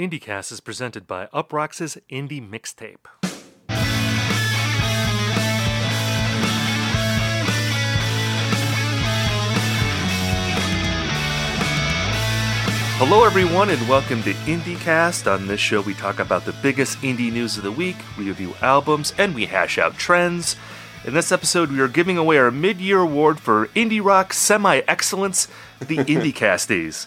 IndieCast is presented by Uproxx's Indie Mixtape. Hello, everyone, and welcome to IndieCast. On this show, we talk about the biggest indie news of the week, we review albums, and we hash out trends. In this episode, we are giving away our mid year award for indie rock semi excellence, the IndieCasties.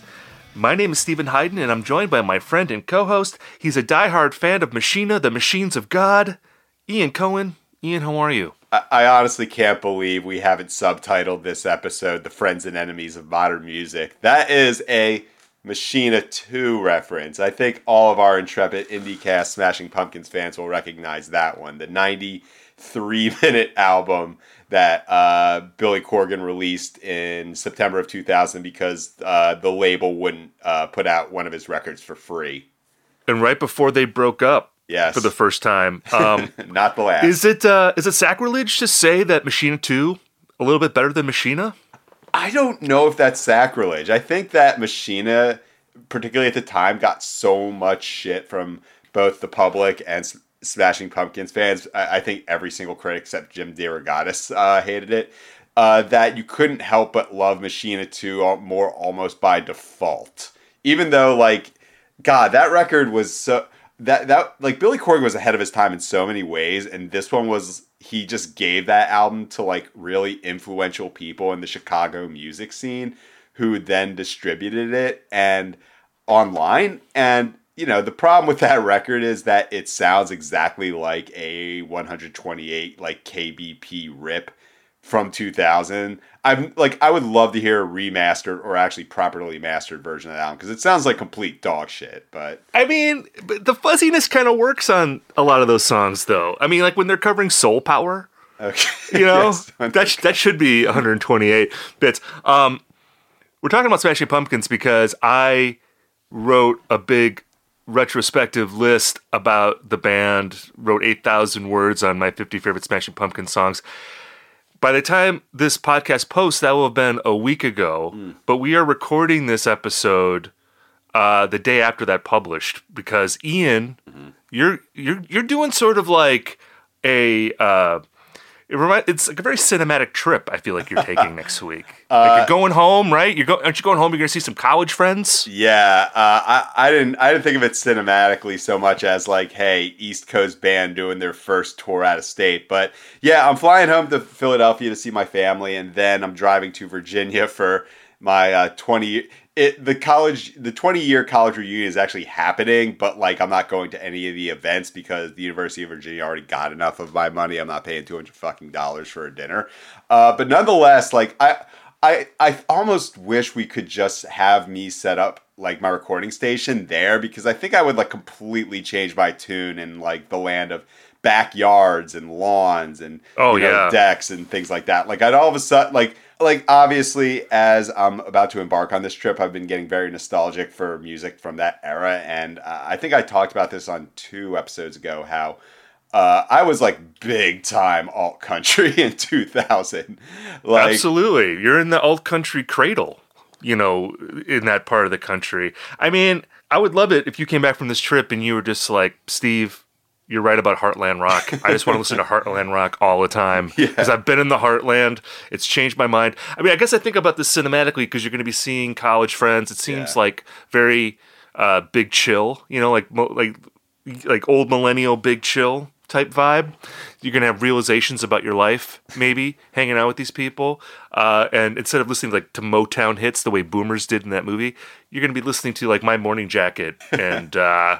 My name is Steven Hyden, and I'm joined by my friend and co host. He's a diehard fan of Machina, the Machines of God, Ian Cohen. Ian, how are you? I, I honestly can't believe we haven't subtitled this episode The Friends and Enemies of Modern Music. That is a Machina 2 reference. I think all of our intrepid IndieCast Smashing Pumpkins fans will recognize that one. The 93 minute album that uh, Billy Corgan released in September of 2000 because uh, the label wouldn't uh, put out one of his records for free. And right before they broke up, Yes. for the first time, um, Not the last. is it uh, is it sacrilege to say that Machina Two a little bit better than Machina? I don't know if that's sacrilege. I think that Machina, particularly at the time, got so much shit from both the public and Smashing Pumpkins fans. I, I think every single critic except Jim DeRogatis uh, hated it. Uh, that you couldn't help but love Machina 2 more almost by default. Even though, like, God, that record was so. That, that like Billy Corgan was ahead of his time in so many ways, and this one was he just gave that album to like really influential people in the Chicago music scene who then distributed it and online and you know the problem with that record is that it sounds exactly like a 128 like KBP rip from 2000 I'm like I would love to hear a remastered or actually properly mastered version of that album because it sounds like complete dog shit but I mean, but the fuzziness kind of works on a lot of those songs, though. I mean, like when they're covering Soul Power, okay you know, Yes. that sh- that should be 128 bits. Um, we're talking about Smashing Pumpkins because I wrote a big retrospective list about the band. Wrote 8,000 words on my 50 favorite Smashing Pumpkins songs. By the time this podcast posts, that will have been a week ago. But we are recording this episode uh, the day after that published because Ian, you're you're you're doing sort of like a uh, it remind, it's like a very cinematic trip. I feel like you're taking next week. like you're going home, right? You're go, aren't you going home? You're going to see some college friends. Yeah, uh, I, I didn't I didn't think of it cinematically so much as like, hey, East Coast band doing their first tour out of state. But yeah, I'm flying home to Philadelphia to see my family, and then I'm driving to Virginia for my uh, 20 it the college the 20 year college reunion is actually happening but like i'm not going to any of the events because the university of virginia already got enough of my money i'm not paying 200 fucking dollars for a dinner uh, but nonetheless like i I I almost wish we could just have me set up like my recording station there because I think I would like completely change my tune in like the land of backyards and lawns and Oh, you know, yeah. decks and things like that. Like I'd all of a sudden like like obviously as I'm about to embark on this trip, I've been getting very nostalgic for music from that era, and uh, I think I talked about this on two episodes ago how. Uh, I was like big time alt country in 2000. Like, Absolutely, you're in the alt country cradle. You know, in that part of the country. I mean, I would love it if you came back from this trip and you were just like, Steve, you're right about Heartland Rock. I just want to listen to Heartland Rock all the time because I've been in the Heartland. It's changed my mind. I mean, I guess I think about this cinematically because you're going to be seeing college friends. It seems Yeah. like very uh, big chill. You know, like mo- like like old millennial big chill type vibe. You're gonna have realizations about your life, maybe hanging out with these people. Uh, and instead of listening like to Motown hits the way Boomers did in that movie, you're gonna be listening to like My Morning Jacket and uh,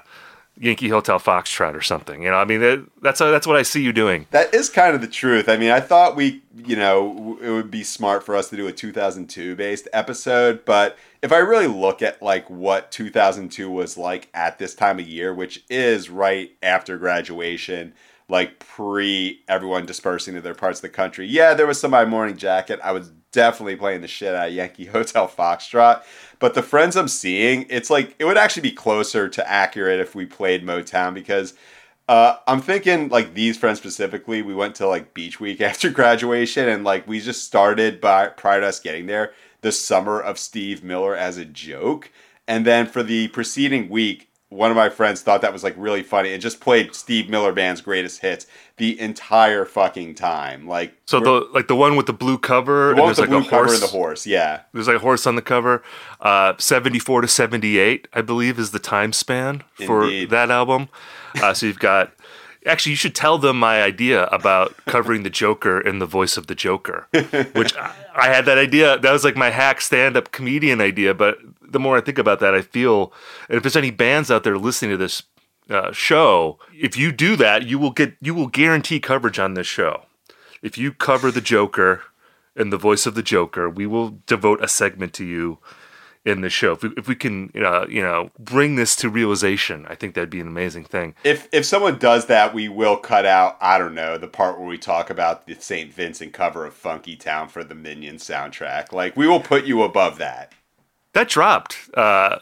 Yankee Hotel Foxtrot or something. You know, I mean that, that's that's what I see you doing. That is kind of the truth. I mean, I thought we, you know, it would be smart for us to do a 2002 based episode, but if I really look at like what 2002 was like at this time of year, which is right after graduation, like pre everyone dispersing to their parts of the country. Yeah, there was some my morning jacket. I was definitely playing the shit out of Yankee Hotel Foxtrot. But the friends I'm seeing, it's like it would actually be closer to accurate if we played Motown because uh, I'm thinking like these friends specifically. We went to like beach week after graduation, and like we just started by prior to us getting there the summer of Steve Miller as a joke, and then for the preceding week one of my friends thought that was like really funny and just played Steve Miller Band's greatest hits the entire fucking time. Like So the like the one with the blue cover, the and there's the like blue a cover horse. and the horse, yeah. There's like a horse on the cover. Uh, 74 to 78, I believe, is the time span for Indeed. that album. Uh, so you've got. Actually, you should tell them my idea about covering the Joker in the voice of the Joker, which I, I had that idea. That was like my hack stand up comedian idea. But the more I think about that, I feel, and if there's any bands out there listening to this uh, show, if you do that, you will get, you will guarantee coverage on this show. If you cover the Joker in the voice of the Joker, we will devote a segment to you in the show. If we, if we can, uh, you know, bring this to realization, I think that'd be an amazing thing. If if someone does that, we will cut out, I don't know, the part where we talk about the St. Vincent cover of Funky Town for the Minions soundtrack. Like we will put you above that. That dropped. Uh,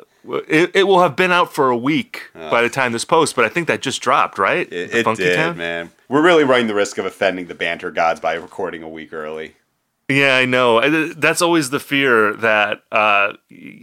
it, it will have been out for a week by the time this post, but I think that just dropped, right? It, it did, Town? man. We're really running the risk of offending the banter gods by recording a week early. Yeah, I know. That's always the fear that, uh,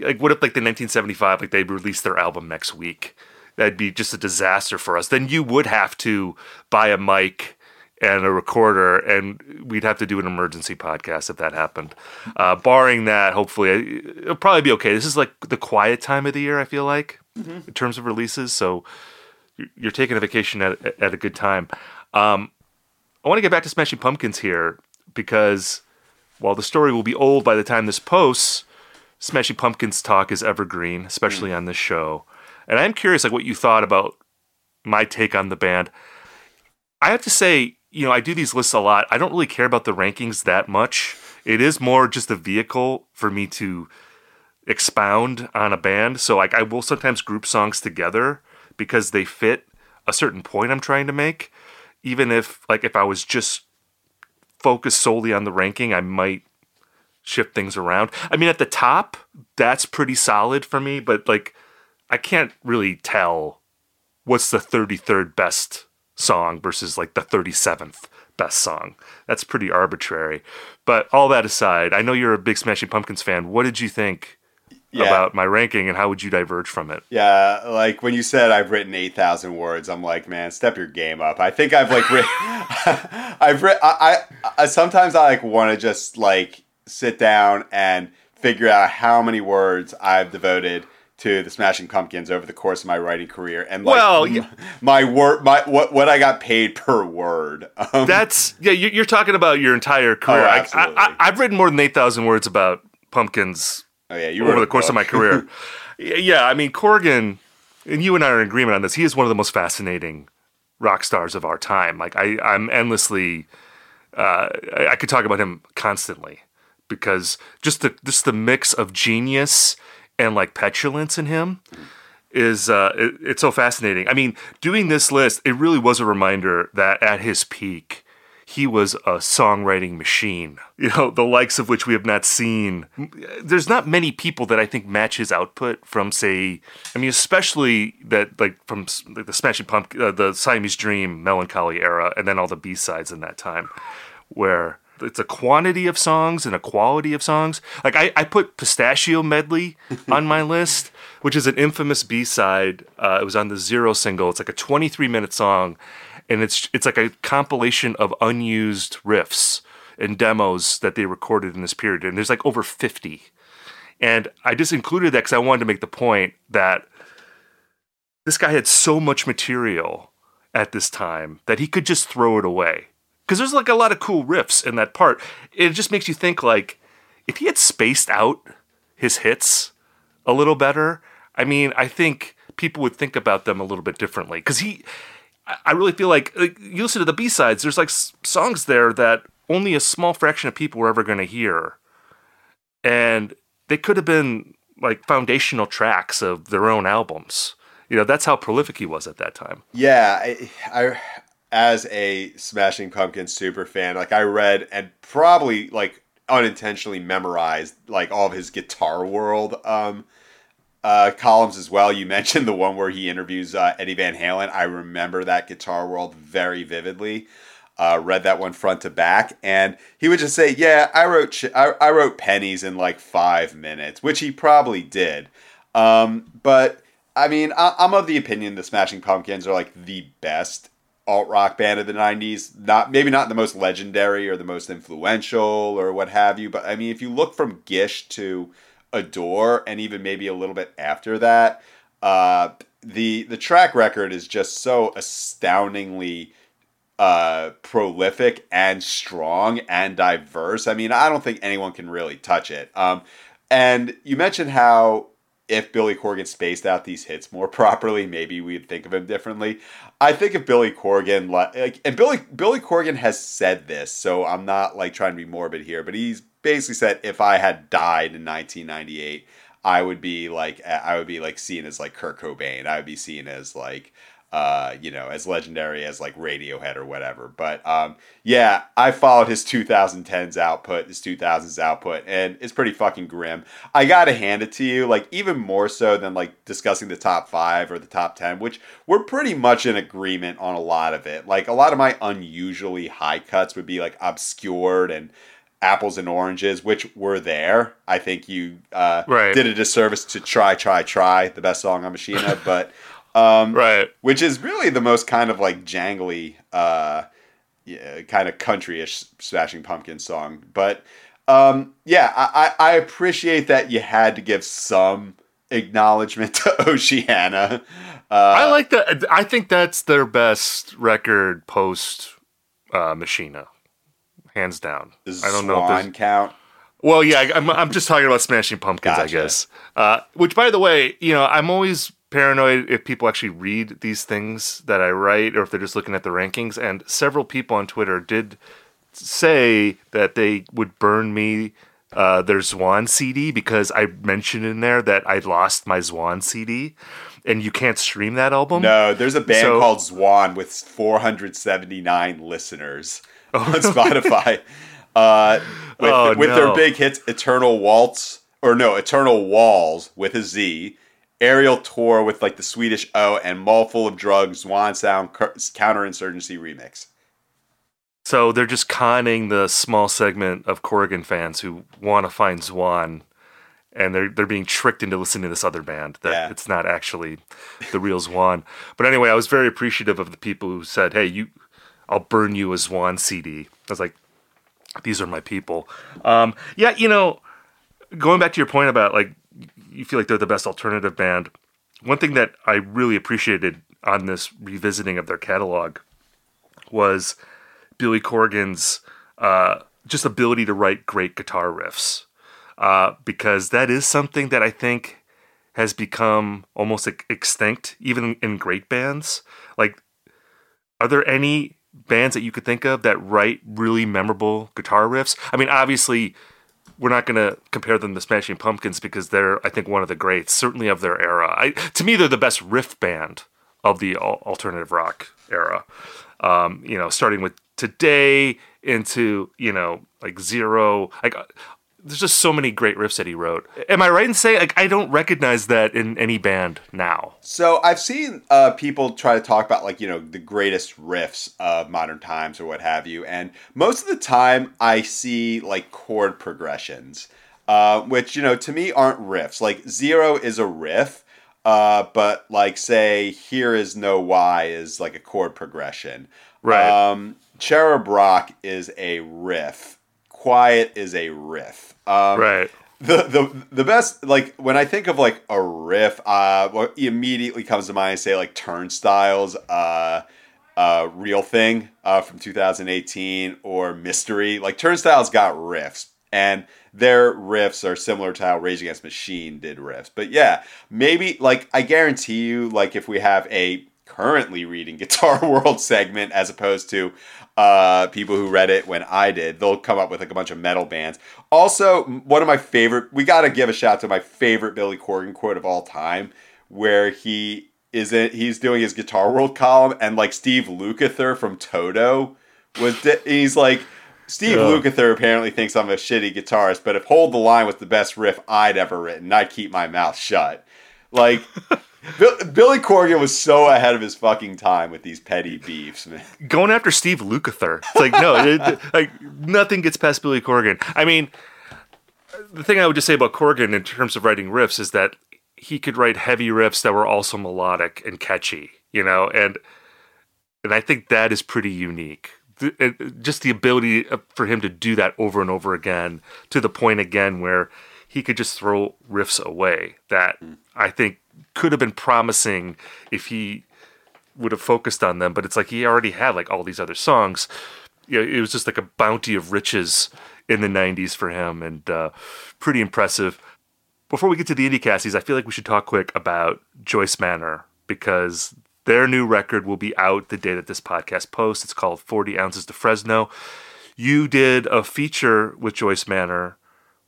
like, what if like the 1975, like they released their album next week? That'd be just a disaster for us. Then you would have to buy a mic and a recorder, and we'd have to do an emergency podcast if that happened. Uh, barring that, hopefully, it'll probably be okay. This is like the quiet time of the year. I feel like in terms of releases, so you're- you're taking a vacation at at a good time. Um, I want to get back to Smashing Pumpkins here because while the story will be old by the time this posts, Smashing Pumpkins talk is evergreen, especially hmm. on this show. And I'm curious, like, what you thought about my take on the band. I have to say, you know, I do these lists a lot. I don't really care about the rankings that much. It is more just a vehicle for me to expound on a band. So, like, I will sometimes group songs together because they fit a certain point I'm trying to make. Even if, like, if I was just focused solely on the ranking, I might shift things around. I mean, at the top, that's pretty solid for me, but like, I can't really tell what's the 33rd best song versus like the 37th best song. That's pretty arbitrary. But all that aside, I know you're a big Smashing Pumpkins fan. What did you think Yeah. about my ranking and how would you diverge from it? Yeah, like when you said I've written eight thousand words, I'm like, man, step your game up. I think I've like written, I've written. I, I, I sometimes I like want to just like sit down and figure out how many words I've devoted to the Smashing Pumpkins over the course of my writing career, and like, Well, yeah. my word, my what what I got paid per word. Um, That's yeah. you- You're talking about your entire career. Oh, I, absolutely. I, I, have written more than eight thousand words about pumpkins oh yeah, you over the course of my career. Yeah, I mean Corgan, and you and I are in agreement on this. He is one of the most fascinating rock stars of our time. Like I, I'm endlessly. Uh, I, I could talk about him constantly because just the just the mix of genius and like petulance in him is uh, it, it's so fascinating. I mean, doing this list, it really was a reminder that at his peak, he was a songwriting machine. You know, the likes of which we have not seen. There's not many people that I think match his output from, say, I mean, especially that like from like the Smashing Pump, uh, the Siamese Dream, Mellon Collie era, and then all the B sides in that time, where it's a quantity of songs and a quality of songs. Like I, I put Pistachio Medley on my list, which is an infamous B side. Uh, it was on the Zero single. It's like a 23 minute song, and it's it's like a compilation of unused riffs and demos that they recorded in this period. And there's like over 50. And I just included that because I wanted to make the point that this guy had so much material at this time that he could just throw it away. Because there's like a lot of cool riffs in that part. It just makes you think like if he had spaced out his hits a little better, I mean, I think people would think about them a little bit differently. Because he, I- really feel like, like you listen to the B sides. There's like s- songs there that only a small fraction of people were ever going to hear, and they could have been like foundational tracks of their own albums. You know, that's how prolific he was at that time. Yeah, I, I as a Smashing Pumpkins super fan, like I read and probably like unintentionally memorized like all of his Guitar World um uh columns as well. You mentioned the one where he interviews uh, Eddie Van Halen. I remember that Guitar World very vividly. Uh, read that one front to back, and he would just say, "Yeah, I wrote ch- I, I wrote pennies in like five minutes," which he probably did. Um, but I mean, I, I'm of the opinion the Smashing Pumpkins are like the best alt rock band of the 90s. Not maybe not the most legendary or the most influential or what have you, but I mean, if you look from Gish to Adore and even maybe a little bit after that, uh, the the track record is just so astoundingly uh, prolific and strong and diverse. I mean, I don't think anyone can really touch it. Um, and you mentioned how if Billy Corgan spaced out these hits more properly, maybe we'd think of him differently. I think if Billy Corgan like and Billy Billy Corgan has said this, so I'm not like trying to be morbid here, but he's basically said if I had died in 1998, I would be like I would be like seen as like Kurt Cobain. I would be seen as like uh, you know, as legendary as like Radiohead or whatever. But um, yeah, I followed his 2010s output, his 2000s output, and it's pretty fucking grim. I gotta hand it to you, like even more so than like discussing the top five or the top 10, which we're pretty much in agreement on a lot of it. Like a lot of my unusually high cuts would be like obscured and apples and oranges, which were there. I think you uh, right. did a disservice to try, try, try the best song on Machina, but. Um, right. Which is really the most kind of like jangly, uh, yeah, kind of countryish Smashing Pumpkin song. But um, yeah, I, I appreciate that you had to give some acknowledgement to Oceania. Uh, I like that. I think that's their best record post uh, Machina, hands down. Does I don't Zwan know if there's count. Well, yeah, I'm, I'm just talking about Smashing Pumpkins, Gotcha. I guess. Uh, which, by the way, you know, I'm always paranoid if people actually read these things that I write or if they're just looking at the rankings. And several people on Twitter did say that they would burn me uh, their Zwan CD because I mentioned in there that I lost my Zwan CD and you can't stream that album. No, there's a band So- called Swan with 479 listeners on Spotify. Uh, with Oh, with their big hits, Eternal Waltz, or no, Eternal Walls with a Z, Aerial Tour with like the Swedish O, and Mall Full of Drugs, Swan Sound Counterinsurgency Remix. So they're just conning the small segment of Corgan fans who want to find Zwan, and they're they're being tricked into listening to this other band that Yeah. it's not actually the real Zwan. But anyway, I was very appreciative of the people who said, "Hey, you, I'll burn you a Zwan CD." I was like, "These are my people." Um, yeah, you know, going back to your point about like you feel like they're the best alternative band. One thing that I really appreciated on this revisiting of their catalog was Billy Corgan's uh, just ability to write great guitar riffs, uh, because that is something that I think has become almost extinct, even in great bands. Like, are there any bands that you could think of that write really memorable guitar riffs? I mean, obviously, we're not going to compare them to Smashing Pumpkins because they're, I think, one of the greats, certainly of their era. I, to me, they're the best riff band of the alternative rock era. Um, you know, starting with today into you know like zero. Like, there's just so many great riffs that he wrote. Am I right in saying like I don't recognize that in any band now? So I've seen uh, people try to talk about like you know the greatest riffs of modern times or what have you, and most of the time I see like chord progressions, uh, which you know to me aren't riffs. Like zero is a riff, uh, but like say here is no why is like a chord progression. Right. Um, Cherub Rock is a riff. Quiet is a riff. Um, Right. the the the best like when I think of like a riff, uh, what immediately comes to mind is say like Turnstiles, uh, uh, real thing, uh, from 2018 or Mystery. Like Turnstiles got riffs, and their riffs are similar to how Rage Against Machine did riffs. But yeah, maybe like I guarantee you, like if we have a currently reading Guitar World segment as opposed to uh, people who read it when I did. They'll come up with like a bunch of metal bands. Also, one of my favorite, we got to give a shout to my favorite Billy Corgan quote of all time, where he is in, he's doing his Guitar World column, and like Steve Lukather from Toto was, di- he's like, Steve Yeah. Lukather apparently thinks I'm a shitty guitarist, but if Hold the Line was the best riff I'd ever written, I'd keep my mouth shut. Like, Bill, Billy Corgan was so ahead of his fucking time with these petty beefs, man. going after Steve Lukather. It's like no, it, like nothing gets past Billy Corgan. I mean, the thing I would just say about Corgan in terms of writing riffs is that he could write heavy riffs that were also melodic and catchy, you know, and and I think that is pretty unique. Just the ability for him to do that over and over again to the point again where he could just throw riffs away that mm. I think could have been promising if he would have focused on them, but it's like he already had like all these other songs. You know, it was just like a bounty of riches in the 90s for him and uh, pretty impressive. Before we get to the indie casties, I feel like we should talk quick about Joyce Manor because their new record will be out the day that this podcast posts. It's called 40 Ounces to Fresno. You did a feature with Joyce Manor,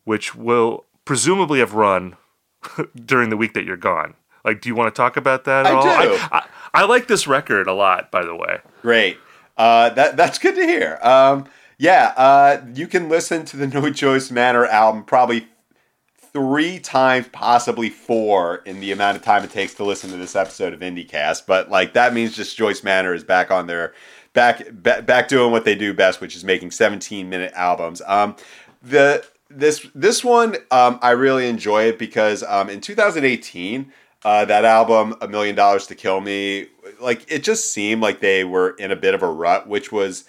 which will presumably have run during the week that you're gone. Like, do you want to talk about that at I all? Do. I, I, I, like this record a lot, by the way. Great. Uh, that that's good to hear. Um, yeah, uh, you can listen to the No Joyce Manor album probably three times, possibly four, in the amount of time it takes to listen to this episode of IndieCast. But like that means just Joyce Manor is back on their back back, back doing what they do best, which is making 17 minute albums. Um, the this this one um, I really enjoy it because um, in 2018. Uh, that album, A Million Dollars to Kill Me, like it just seemed like they were in a bit of a rut, which was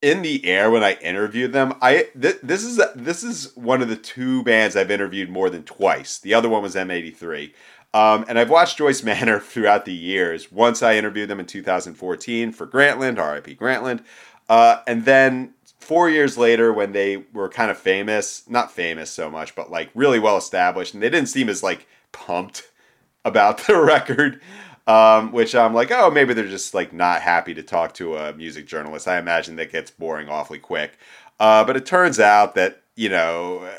in the air when I interviewed them. I th- this is this is one of the two bands I've interviewed more than twice. The other one was M83. Um, and I've watched Joyce Manor throughout the years. Once I interviewed them in 2014 for Grantland, RIP Grantland. Uh, and then four years later, when they were kind of famous, not famous so much, but like really well established, and they didn't seem as like pumped about the record um, which I'm like, oh, maybe they're just like not happy to talk to a music journalist. I imagine that gets boring awfully quick. Uh, but it turns out that you know,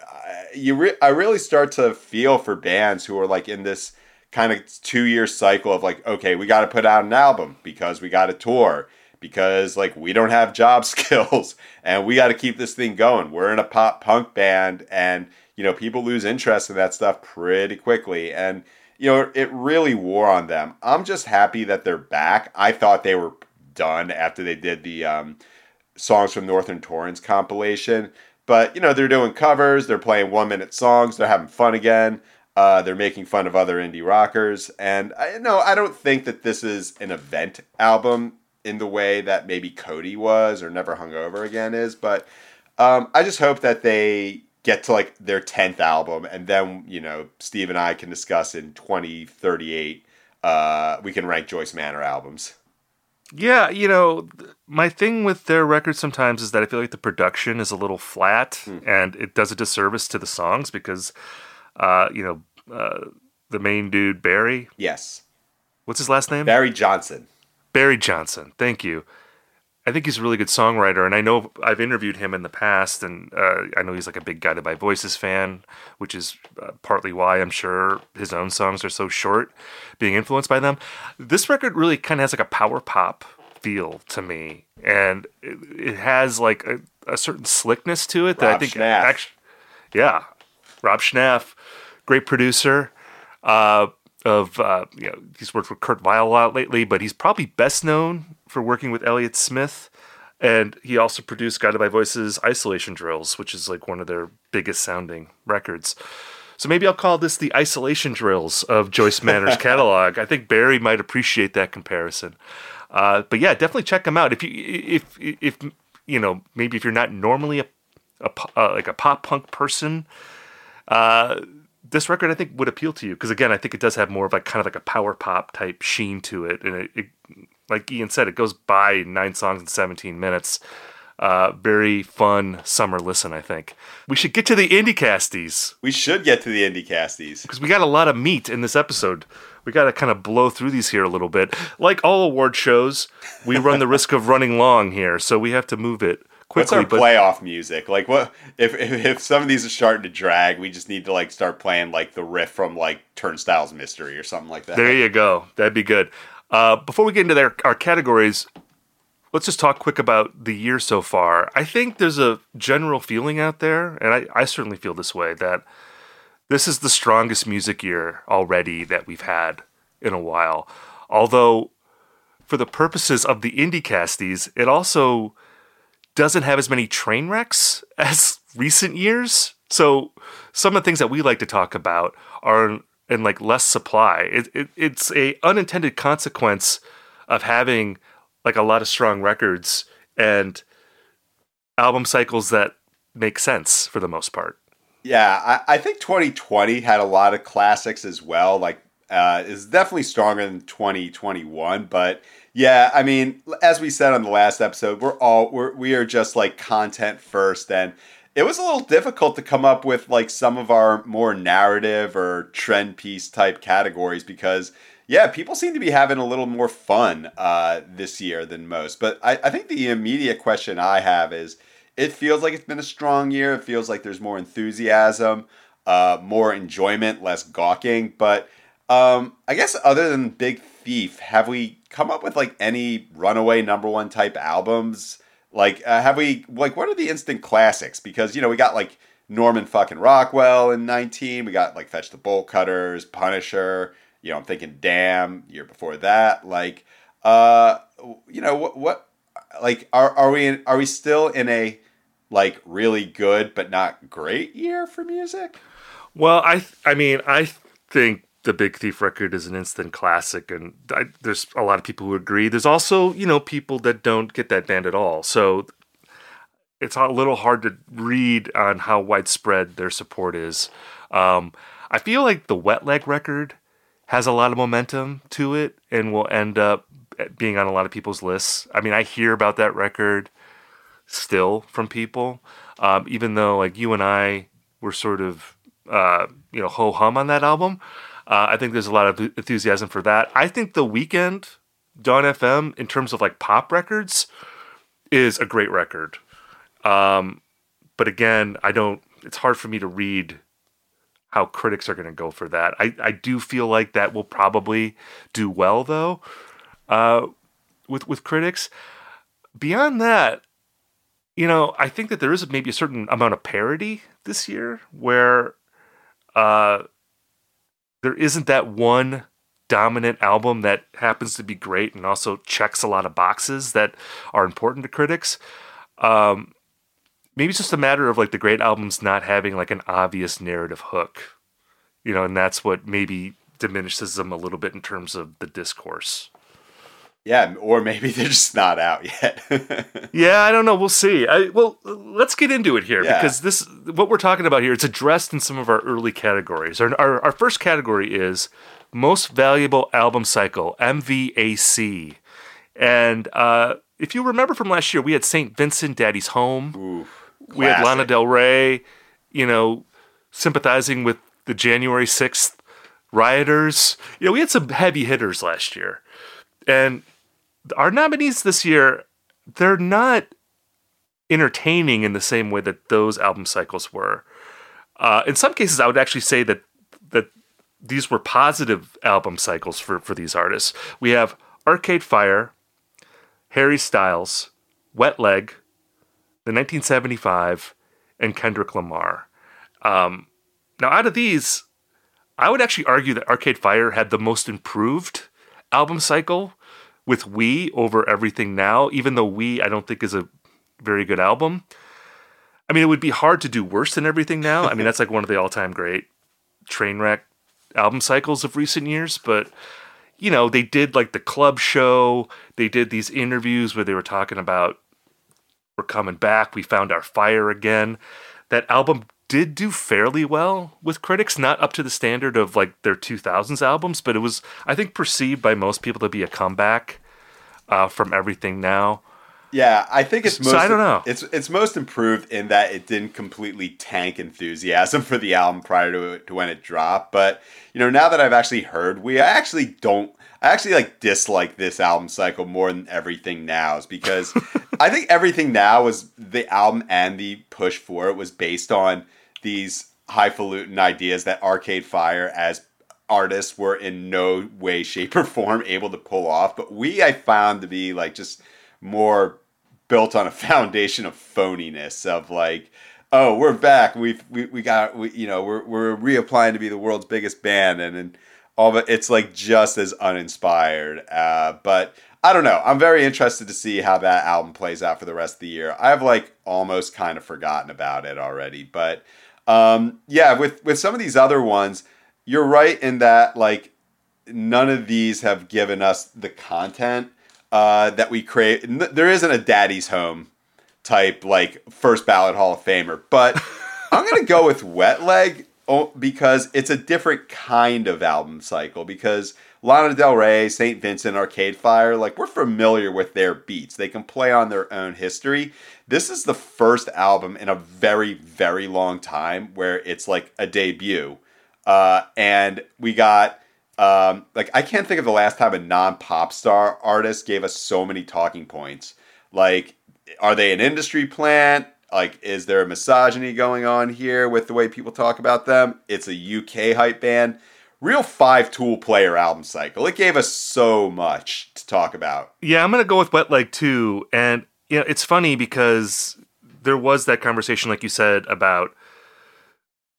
you re- I really start to feel for bands who are like in this kind of two year cycle of like, okay, we got to put out an album because we got to tour because like we don't have job skills and we got to keep this thing going. We're in a pop punk band and you know people lose interest in that stuff pretty quickly and you know, it really wore on them. I'm just happy that they're back. I thought they were done after they did the um, songs from Northern Torrance compilation. But, you know, they're doing covers, they're playing one minute songs, they're having fun again. Uh, they're making fun of other indie rockers. And I no, I don't think that this is an event album in the way that maybe Cody was or Never Hung Over Again is. But um, I just hope that they get to like their 10th album and then you know steve and i can discuss in 2038 uh, we can rank joyce manor albums. Yeah you know my thing with their records sometimes is that i feel like the production is a little flat mm. and it does a disservice to the songs because uh, you know uh, the main dude barry. Yes. What's his last name? Barry johnson. Barry johnson. Thank you I think he's a really good songwriter, and I know I've interviewed him in the past, and uh, I know he's like a big Guided by Voices fan, which is uh, partly why I'm sure his own songs are so short, being influenced by them. This record really kind of has like a power pop feel to me, and it, it has like a, a, certain slickness to it that Rob I think Schnapf. actually, yeah, Rob Schnapf, great producer. Uh, of uh, you know he's worked with Kurt Vile a lot lately, but he's probably best known for working with Elliott Smith. And he also produced Guided by Voices Isolation Drills, which is like one of their biggest sounding records. So maybe I'll call this the Isolation Drills of Joyce Manor's catalog. I think Barry might appreciate that comparison. Uh, but yeah, definitely check them out. If you if if you know maybe if you're not normally a, a uh, like a pop punk person, uh, this record I think would appeal to you because again I think it does have more of like kind of like a power pop type sheen to it, and it, it like Ian said, it goes by nine songs in 17 minutes. Uh, very fun summer listen, I think. We should get to the indie casties. We should get to the indie casties. Because we got a lot of meat in this episode. We got to kind of blow through these here a little bit. Like all award shows, we run the risk of running long here, so we have to move it quickly. What's our but playoff music? Like what if, if if some of these are starting to drag, we just need to like start playing like the riff from like Turnstiles Mystery or something like that. there you go. That'd be good. Uh, before we get into their, our categories, let's just talk quick about the year so far. I think there's a general feeling out there, and I, I certainly feel this way, that this is the strongest music year already that we've had in a while. Although, for the purposes of the indie casties, it also doesn't have as many train wrecks as recent years. So, some of the things that we like to talk about are and like less supply. It, it it's a unintended consequence of having like a lot of strong records and album cycles that make sense for the most part. Yeah, I, I think 2020 had a lot of classics as well. Like, uh, is definitely stronger than 2021. But yeah, I mean, as we said on the last episode, we're all we're we are just like content first, and it was a little difficult to come up with like some of our more narrative or trend piece type categories because yeah, people seem to be having a little more fun uh, this year than most. But I, I think the immediate question I have is it feels like it's been a strong year. It feels like there's more enthusiasm, uh, more enjoyment, less gawking. But um, I guess other than Big Thief, have we come up with like any runaway number one type albums? Like, uh, have we like what are the instant classics? Because you know we got like Norman fucking Rockwell in '19. We got like Fetch the Bolt Cutters, Punisher. You know, I'm thinking Damn. Year before that, like, uh, you know what what like are are we in, are we still in a like really good but not great year for music? Well, I I mean I think the Big Thief record is an instant classic, and I, there's a lot of people who agree. There's also you know people that don't get that band at all, so it's a little hard to read on how widespread their support is. Um, I feel like the Wet Leg record has a lot of momentum to it, and will end up being on a lot of people's lists. I mean, I hear about that record still from people, um, even though like you and I were sort of uh, you know ho hum on that album. Uh, I think there's a lot of enthusiasm for that. I think the Weeknd, Dawn FM in terms of like pop records is a great record. Um, but again, I don't. It's hard for me to read how critics are going to go for that. I, I do feel like that will probably do well though uh, with with critics. Beyond that, you know, I think that there is maybe a certain amount of parody this year where uh, there isn't that one dominant album that happens to be great and also checks a lot of boxes that are important to critics. Um, maybe it's just a matter of like the great albums not having like an obvious narrative hook, you know, and that's what maybe diminishes them a little bit in terms of the discourse. Yeah, or maybe they're just not out yet. yeah, I don't know. We'll see. I, well, let's get into it here yeah. because this, what we're talking about here, it's addressed in some of our early categories. Our, our, our first category is most valuable album cycle (MVAC), and uh, if you remember from last year, we had Saint Vincent, Daddy's Home. Ooh, we had Lana Del Rey, you know, sympathizing with the January sixth rioters. You know, we had some heavy hitters last year, and our nominees this year, they're not entertaining in the same way that those album cycles were. Uh, in some cases, I would actually say that that these were positive album cycles for for these artists. We have Arcade Fire, Harry Styles, Wet Leg, the 1975, and Kendrick Lamar. Um, now, out of these, I would actually argue that Arcade Fire had the most improved album cycle with We over Everything Now, even though We I don't think is a very good album. I mean, it would be hard to do worse than Everything Now. I mean, that's like one of the all-time great train wreck album cycles of recent years, but you know, they did like the club show, they did these interviews where they were talking about we're coming back, we found our fire again. That album did do fairly well with critics, not up to the standard of like their 2000s albums, but it was, I think, perceived by most people to be a comeback uh, from everything now. Yeah, I think it's most. So I don't know. It's it's most improved in that it didn't completely tank enthusiasm for the album prior to to when it dropped. But you know, now that I've actually heard, we I actually don't. I actually like dislike this album cycle more than Everything Now's because I think Everything Now was the album and the push for it was based on these highfalutin ideas that Arcade Fire as artists were in no way, shape, or form able to pull off. But we I found to be like just more built on a foundation of phoniness of like, oh, we're back. We've we, we got we, you know we're we're reapplying to be the world's biggest band, and and all it. It's like just as uninspired. Uh, but I don't know. I'm very interested to see how that album plays out for the rest of the year. I've like almost kind of forgotten about it already, but um, yeah, with with some of these other ones, you're right in that like none of these have given us the content uh, that we create. There isn't a Daddy's Home type like first ballot Hall of Famer, but I'm gonna go with Wet Leg oh, because it's a different kind of album cycle. Because Lana Del Rey, Saint Vincent, Arcade Fire, like we're familiar with their beats. They can play on their own history. This is the first album in a very, very long time where it's like a debut. Uh, and we got um, like I can't think of the last time a non-pop star artist gave us so many talking points. Like, are they an industry plant? Like, is there a misogyny going on here with the way people talk about them? It's a UK hype band. Real five tool player album cycle. It gave us so much to talk about. Yeah, I'm gonna go with Wet Leg too, and you know it's funny because there was that conversation, like you said, about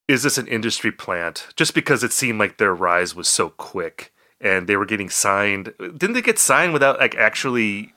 is this an industry plant? Just because it seemed like their rise was so quick and they were getting signed. Didn't they get signed without like actually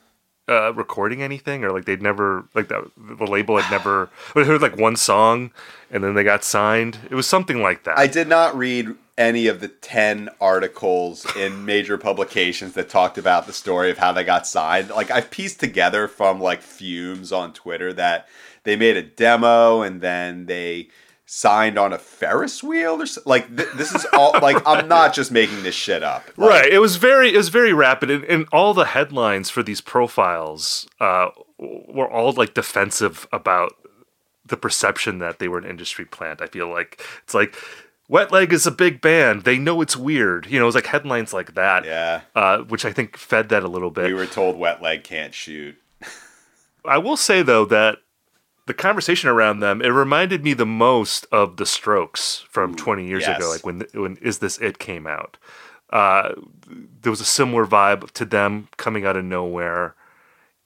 uh, recording anything, or like they'd never like that the label had never they heard like one song and then they got signed. It was something like that. I did not read any of the 10 articles in major publications that talked about the story of how they got signed. Like I've pieced together from like fumes on Twitter that they made a demo and then they signed on a Ferris wheel or so. like th- this is all like I'm not just making this shit up. Like, right. It was very it was very rapid, and, and all the headlines for these profiles uh, were all like defensive about the perception that they were an industry plant. I feel like it's like Wet Leg is a big band. They know it's weird. You know, it's like headlines like that. Yeah. Uh, which I think fed that a little bit. We were told wet leg can't shoot. I will say though that the conversation around them it reminded me the most of the Strokes from 20 years yes. ago, like when when Is This It came out. Uh, there was a similar vibe to them coming out of nowhere,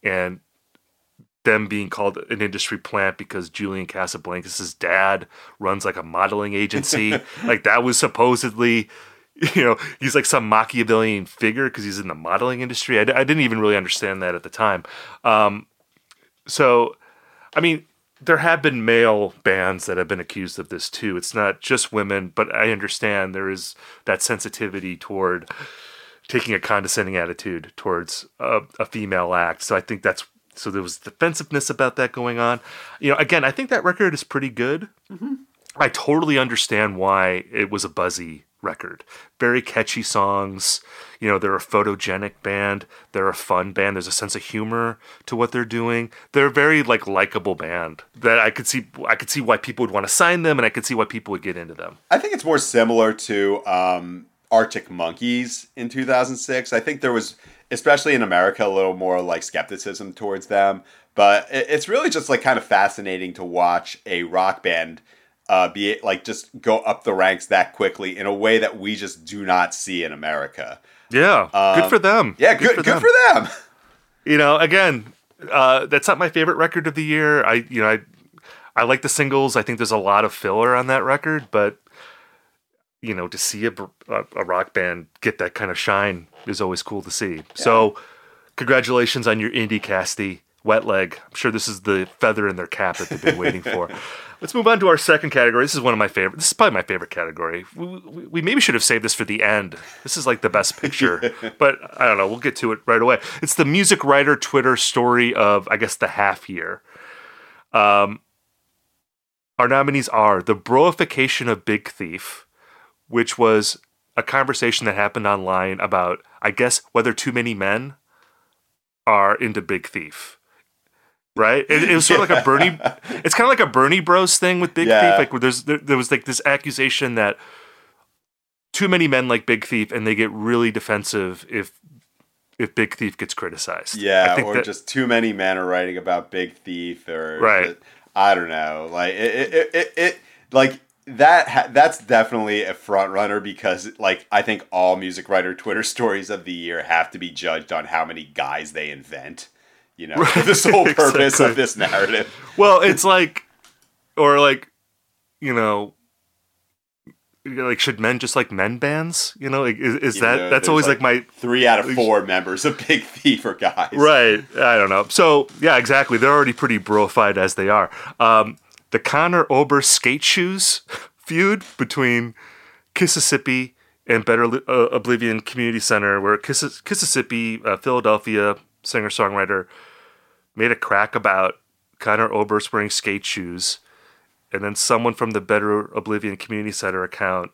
and them being called an industry plant because Julian Casablancas' dad runs like a modeling agency. like that was supposedly you know, he's like some Machiavellian figure because he's in the modeling industry. I didn't even really understand that at the time. Um, so, I mean, there have been male bands that have been accused of this too. It's not just women, but I understand there is that sensitivity toward taking a condescending attitude towards a, a female act. So I think that's so there was defensiveness about that going on. You know, again, I think that record is pretty good. Mm-hmm. I totally understand why it was a buzzy record. Very catchy songs. You know, they're a photogenic band. They're a fun band. There's a sense of humor to what they're doing. They're a very like likable band that I could see. I could see why people would want to sign them, and I could see why people would get into them. I think it's more similar to um, Arctic Monkeys in 2006. I think there was, especially in America, a little more like skepticism towards them. But it's really just like kind of fascinating to watch a rock band uh, be like just go up the ranks that quickly in a way that we just do not see in America. Yeah, good for them. Um, Yeah, good, good, them. for them. you know, again, uh, that's not my favorite record of the year. I, you know, I, I like the singles. I think there's a lot of filler on that record, but you know, to see a, a, a rock band get that kind of shine is always cool to see. So, congratulations on your indie casty, Wet Leg. I'm sure this is the feather in their cap that they've been waiting for. Let's move on to our second category. This is one of my favorite. This is probably my favorite category. We, we, we maybe should have saved this for the end. This is like the best picture, but I don't know. We'll get to it right away. It's the music writer Twitter story of, I guess, the half year. Um, our nominees are the broification of Big Thief, which was a conversation that happened online about, I guess, whether too many men are into Big Thief. Right? It, it was sort of like a Bernie. It's kind of like a Bernie Bros thing with Big Yeah. Thief. Like where there's there, there was like this accusation that too many men like Big Thief, and they get really defensive if if Big Thief gets criticized. Yeah, or that- just too many men are writing about Big Thief, or Right. I don't know. Like it, it, it, it, it like that. Ha- that's definitely a front runner because, like, I think all music writer Twitter stories of the year have to be judged on how many guys they invent. You know, Right, the sole purpose exactly. of this narrative. Well, it's like, or like, you know, like should men just like men bands? You know, like is, is that though that's always like, my Three out of four members of Big Thief are guys. right? I don't know. So yeah, exactly. They're already pretty broified as they are. Um, the Conor Oberst skate shoes feud between Kississippi and Better uh, Oblivion Community Center, where Kiss- Kississippi, uh, Philadelphia singer songwriter, made a crack about Conor Oberst wearing skate shoes, and then someone from the Better Oblivion Community Center account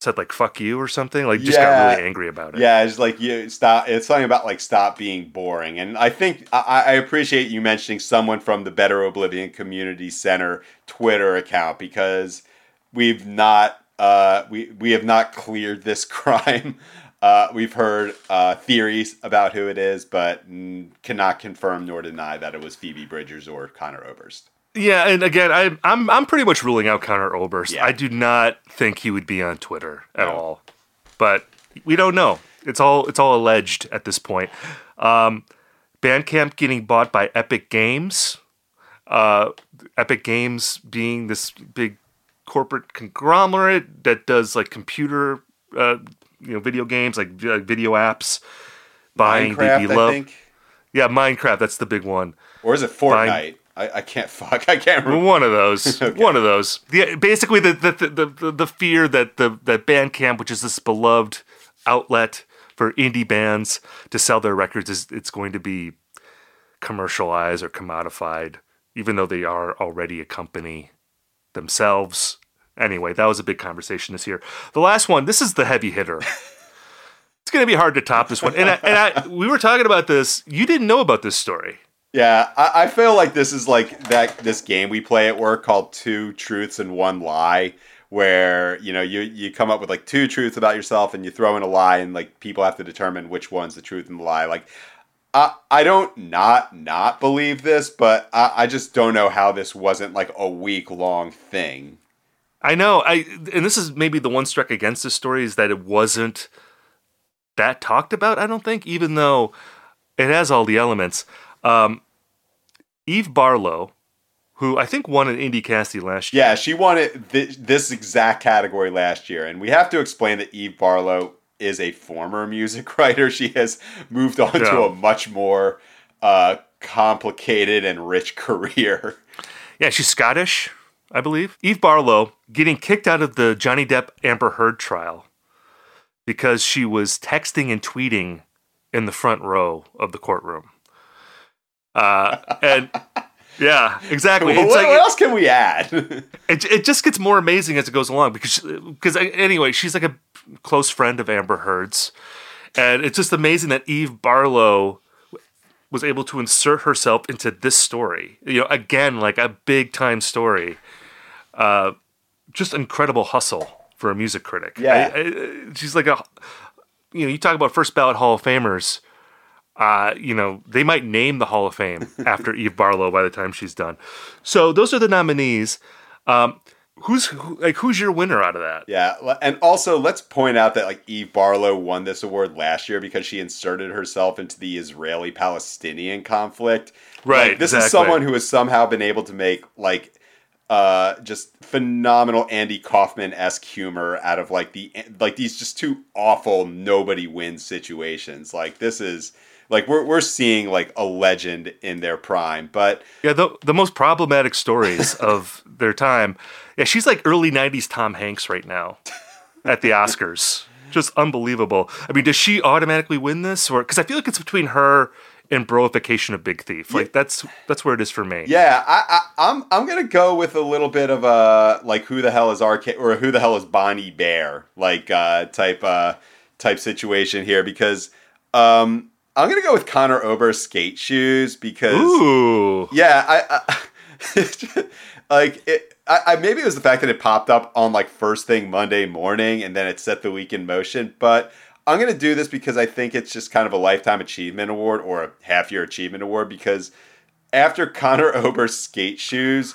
said like "fuck you" or something. Like just Yeah. got really angry about it. Yeah, it's like you stop. It's something about like stop being boring, and I think I, I appreciate you mentioning someone from the Better Oblivion Community Center Twitter account because we've not uh, we we have not cleared this crime. Uh, we've heard uh, theories about who it is, but cannot confirm nor deny that it was Phoebe Bridgers or Conor Oberst. Yeah, and again, I, I'm I'm pretty much ruling out Conor Oberst. Yeah. I do not think he would be on Twitter at No. all, but we don't know. It's all it's all alleged at this point. Um, Bandcamp getting bought by Epic Games. Uh, Epic Games being this big corporate conglomerate that does like computer, uh, you know, video games like vi- video apps. Buying Minecraft, the I beloved, think, yeah, Minecraft. That's the big one. or is it Buying- Fortnite? I, I can't fuck. I can't remember. One of those. One of those. Yeah, basically the the, the the the fear that the that Bandcamp, which is this beloved outlet for indie bands to sell their records, is it's going to be commercialized or commodified, even though they are already a company themselves. Anyway, that was a big conversation this year. The last one, this is the heavy hitter. It's going to be hard to top this one. And I, and I, we were talking about this. You didn't know about this story. Yeah, I, I feel like this is like that this game we play at work called Two Truths and One Lie, where you know you you come up with like two truths about yourself and you throw in a lie, and like people have to determine which one's the truth and the lie. Like, I I don't not not believe this, but I, I just don't know how this wasn't like a week long thing. I know. I and this is maybe the one struck against this story is that it wasn't that talked about. I don't think, even though it has all the elements. Um, Eve Barlow, who I think won an Indie Casty last year. Yeah, she won it th- this exact category last year, and we have to explain that Eve Barlow is a former music writer. She has moved on to a much more uh, complicated and rich career. Yeah, she's Scottish, I believe. Eve Barlow getting kicked out of the Johnny Depp Amber Heard trial because she was texting and tweeting in the front row of the courtroom. Uh, and yeah, exactly. what, like- what else can we add? it, it just gets more amazing as it goes along because because anyway she's like a close friend of amber heard's and it's just amazing that eve barlow was able to insert herself into this story you know again like a big time story uh just incredible hustle for a music critic Yeah. I- I- she's like a you know you talk about first ballot hall of famers uh, you know, they might name the Hall of Fame after Eve Barlow by the time she's done. So those are the nominees. Um, who's who, like who's your winner out of that? yeah, and also let's point out that like Eve Barlow won this award last year because she inserted herself into the Israeli-Palestinian conflict. Right, Like, this is someone who has somehow been able to make like uh just phenomenal Andy Kaufman esque humor out of like the like these just two awful nobody wins situations. Like this is like we're we're seeing like a legend in their prime. But Yeah, the the most problematic stories of their time. Yeah, she's like early '90s Tom Hanks right now at the Oscars. Just unbelievable. I mean, does she automatically win this, or because I feel like it's between her and Broification of Big Thief. Like that's that's where it is for me. yeah, I, I I'm I'm gonna go with a little bit of a like who the hell is RK or who the hell is Bon Iver like uh, type uh, type situation here because um I'm gonna go with Conor Oberst skate shoes because Ooh. Yeah, I, I like it. I, I maybe it was the fact that it popped up on like first thing Monday morning, and then it set the week in motion. But I'm gonna do this because I think it's just kind of a lifetime achievement award or a half year achievement award. Because after Conor Oberst's skate shoes,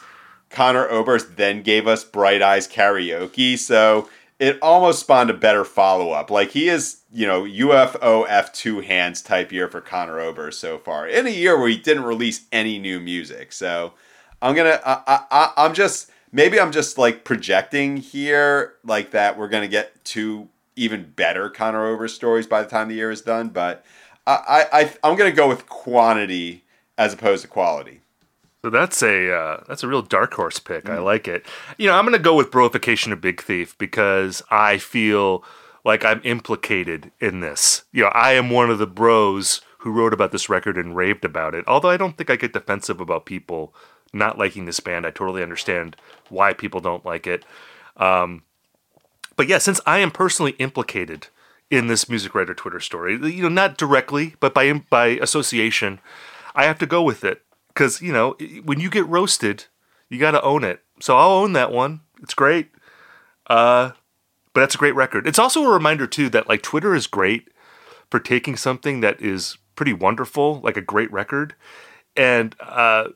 Conor Oberst then gave us Bright Eyes karaoke. So it almost spawned a better follow up. Like he is, you know, UFOF Two Hands type year for Conor Oberst so far in a year where he didn't release any new music. So I'm gonna, I, I, I'm just maybe I'm just like projecting here, like that we're gonna get two even better Conor Oberst stories by the time the year is done. But I, I, I I'm gonna go with quantity as opposed to quality. So that's a uh, that's a real dark horse pick. Mm. I like it. You know, I'm going to go with Broification of Big Thief because I feel like I'm implicated in this. You know, I am one of the bros who wrote about this record and raved about it. Although I don't think I get defensive about people not liking this band. I totally understand why people don't like it. Um, but yeah, since I am personally implicated in this music writer Twitter story, you know, not directly, but by by association, I have to go with it because you know when you get roasted, you got to own it. So I'll own that one. It's great. Uh, but that's a great record. It's also a reminder too that like Twitter is great for taking something that is pretty wonderful, like a great record, and uh,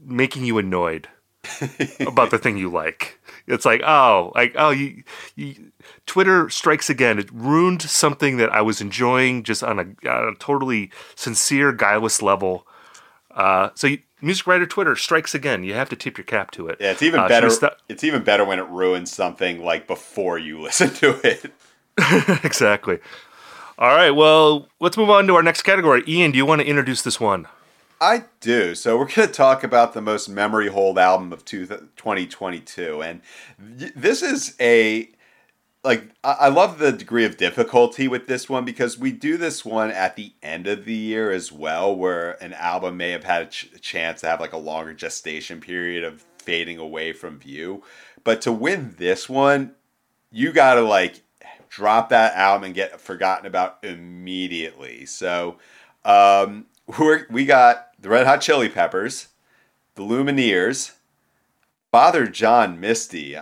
making you annoyed about the thing you like. It's like, oh, like oh, you, you, Twitter strikes again. It ruined something that I was enjoying just on a, on a totally sincere, guileless level. Uh, so you, music writer Twitter strikes again. You have to tip your cap to it. Yeah, it's even uh, better. St- it's even better when it ruins something like before you listen to it. exactly. All right. Well, let's move on to our next category. Ian, do you want to introduce this one? I do. So we're going to talk about the most memory hold album of 2022, and this is a like I love the degree of difficulty with this one because we do this one at the end of the year as well, where an album may have had a, ch- chance to have like a longer gestation period of fading away from view. But to win this one, you got to like drop that album and get forgotten about immediately. So um, we're, we got the Red Hot Chili Peppers, the Lumineers, Father John Misty.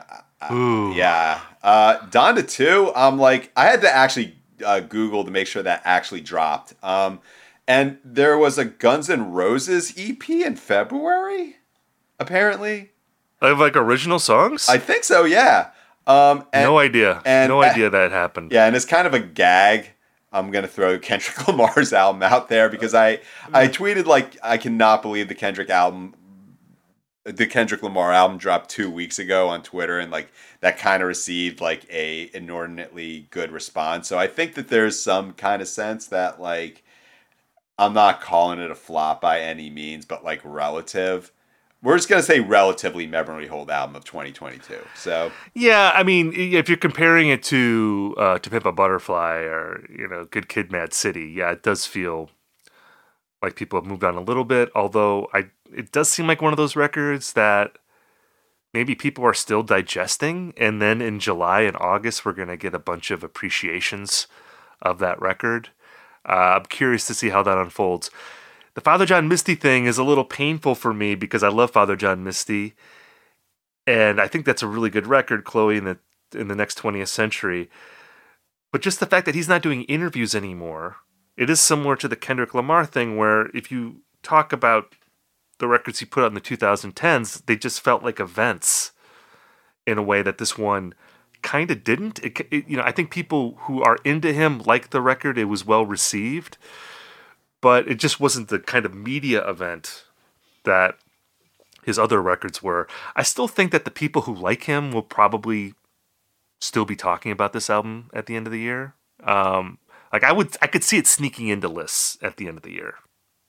Ooh. Yeah. Uh, Donda 2, I'm like, I had to actually uh, Google to make sure that actually dropped. Um, and there was a Guns N' Roses EP in February, apparently. Of like original songs? I think so, yeah. Um, and, no idea. And, no idea that happened. Yeah, and it's kind of a gag. I'm gonna throw Kendrick Lamar's album out there because I I mm. tweeted like I cannot believe the Kendrick album the Kendrick Lamar album dropped two weeks ago on Twitter, and like that kind of received like a inordinately good response. So I think that there's some kind of sense that like I'm not calling it a flop by any means, but like relative. We're just gonna say relatively memory hold album of 2022. So yeah, I mean, if you're comparing it to uh, to Pimp a Butterfly or you know Good Kid, Mad City, yeah, it does feel like people have moved on a little bit. Although I it does seem like one of those records that maybe people are still digesting and then in July and August we're going to get a bunch of appreciations of that record. Uh, I'm curious to see how that unfolds. The Father John Misty thing is a little painful for me because I love Father John Misty and I think that's a really good record Chloe in the in the next 20th century. But just the fact that he's not doing interviews anymore, it is similar to the Kendrick Lamar thing where if you talk about the records he put out in the 2010s, they just felt like events in a way that this one kind of didn't. It, it, you know, I think people who are into him like the record. It was well received, but it just wasn't the kind of media event that his other records were. I still think that the people who like him will probably still be talking about this album at the end of the year. Um, like I would, I could see it sneaking into lists at the end of the year.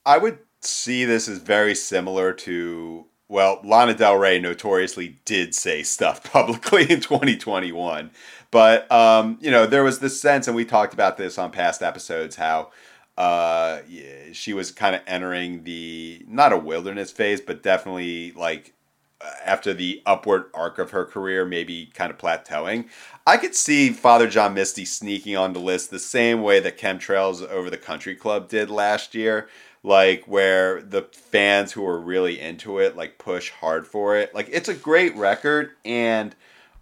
I would see this as very similar to well, Lana Del Rey notoriously did say stuff publicly in 2021, but um, you know there was this sense, and we talked about this on past episodes, how uh, she was kind of entering the not a wilderness phase, but definitely like after the upward arc of her career, maybe kind of plateauing. I could see Father John Misty sneaking on the list the same way that Chemtrails Over the Country Club did last year like where the fans who are really into it like push hard for it. Like it's a great record and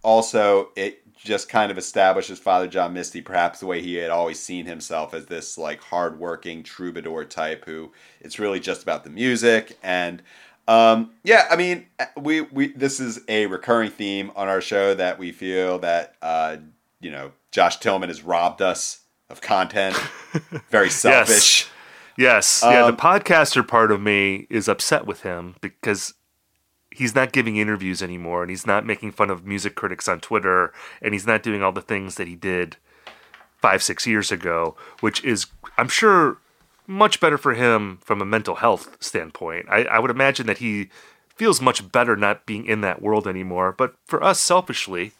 also it just kind of establishes Father John Misty perhaps the way he had always seen himself as this like hardworking troubadour type who it's really just about the music and um, yeah, I mean, we, we this is a recurring theme on our show that we feel that uh, you know Josh Tillman has robbed us of content. Very selfish. yes. Yes. Um, yeah. The um, podcaster part of me is upset with him because he's not giving interviews anymore and he's not making fun of music critics on Twitter and he's not doing all the things that he did five, six years ago, which is, I'm sure, much better for him from a mental health standpoint. I, I would imagine that he feels much better not being in that world anymore. But for us, selfishly,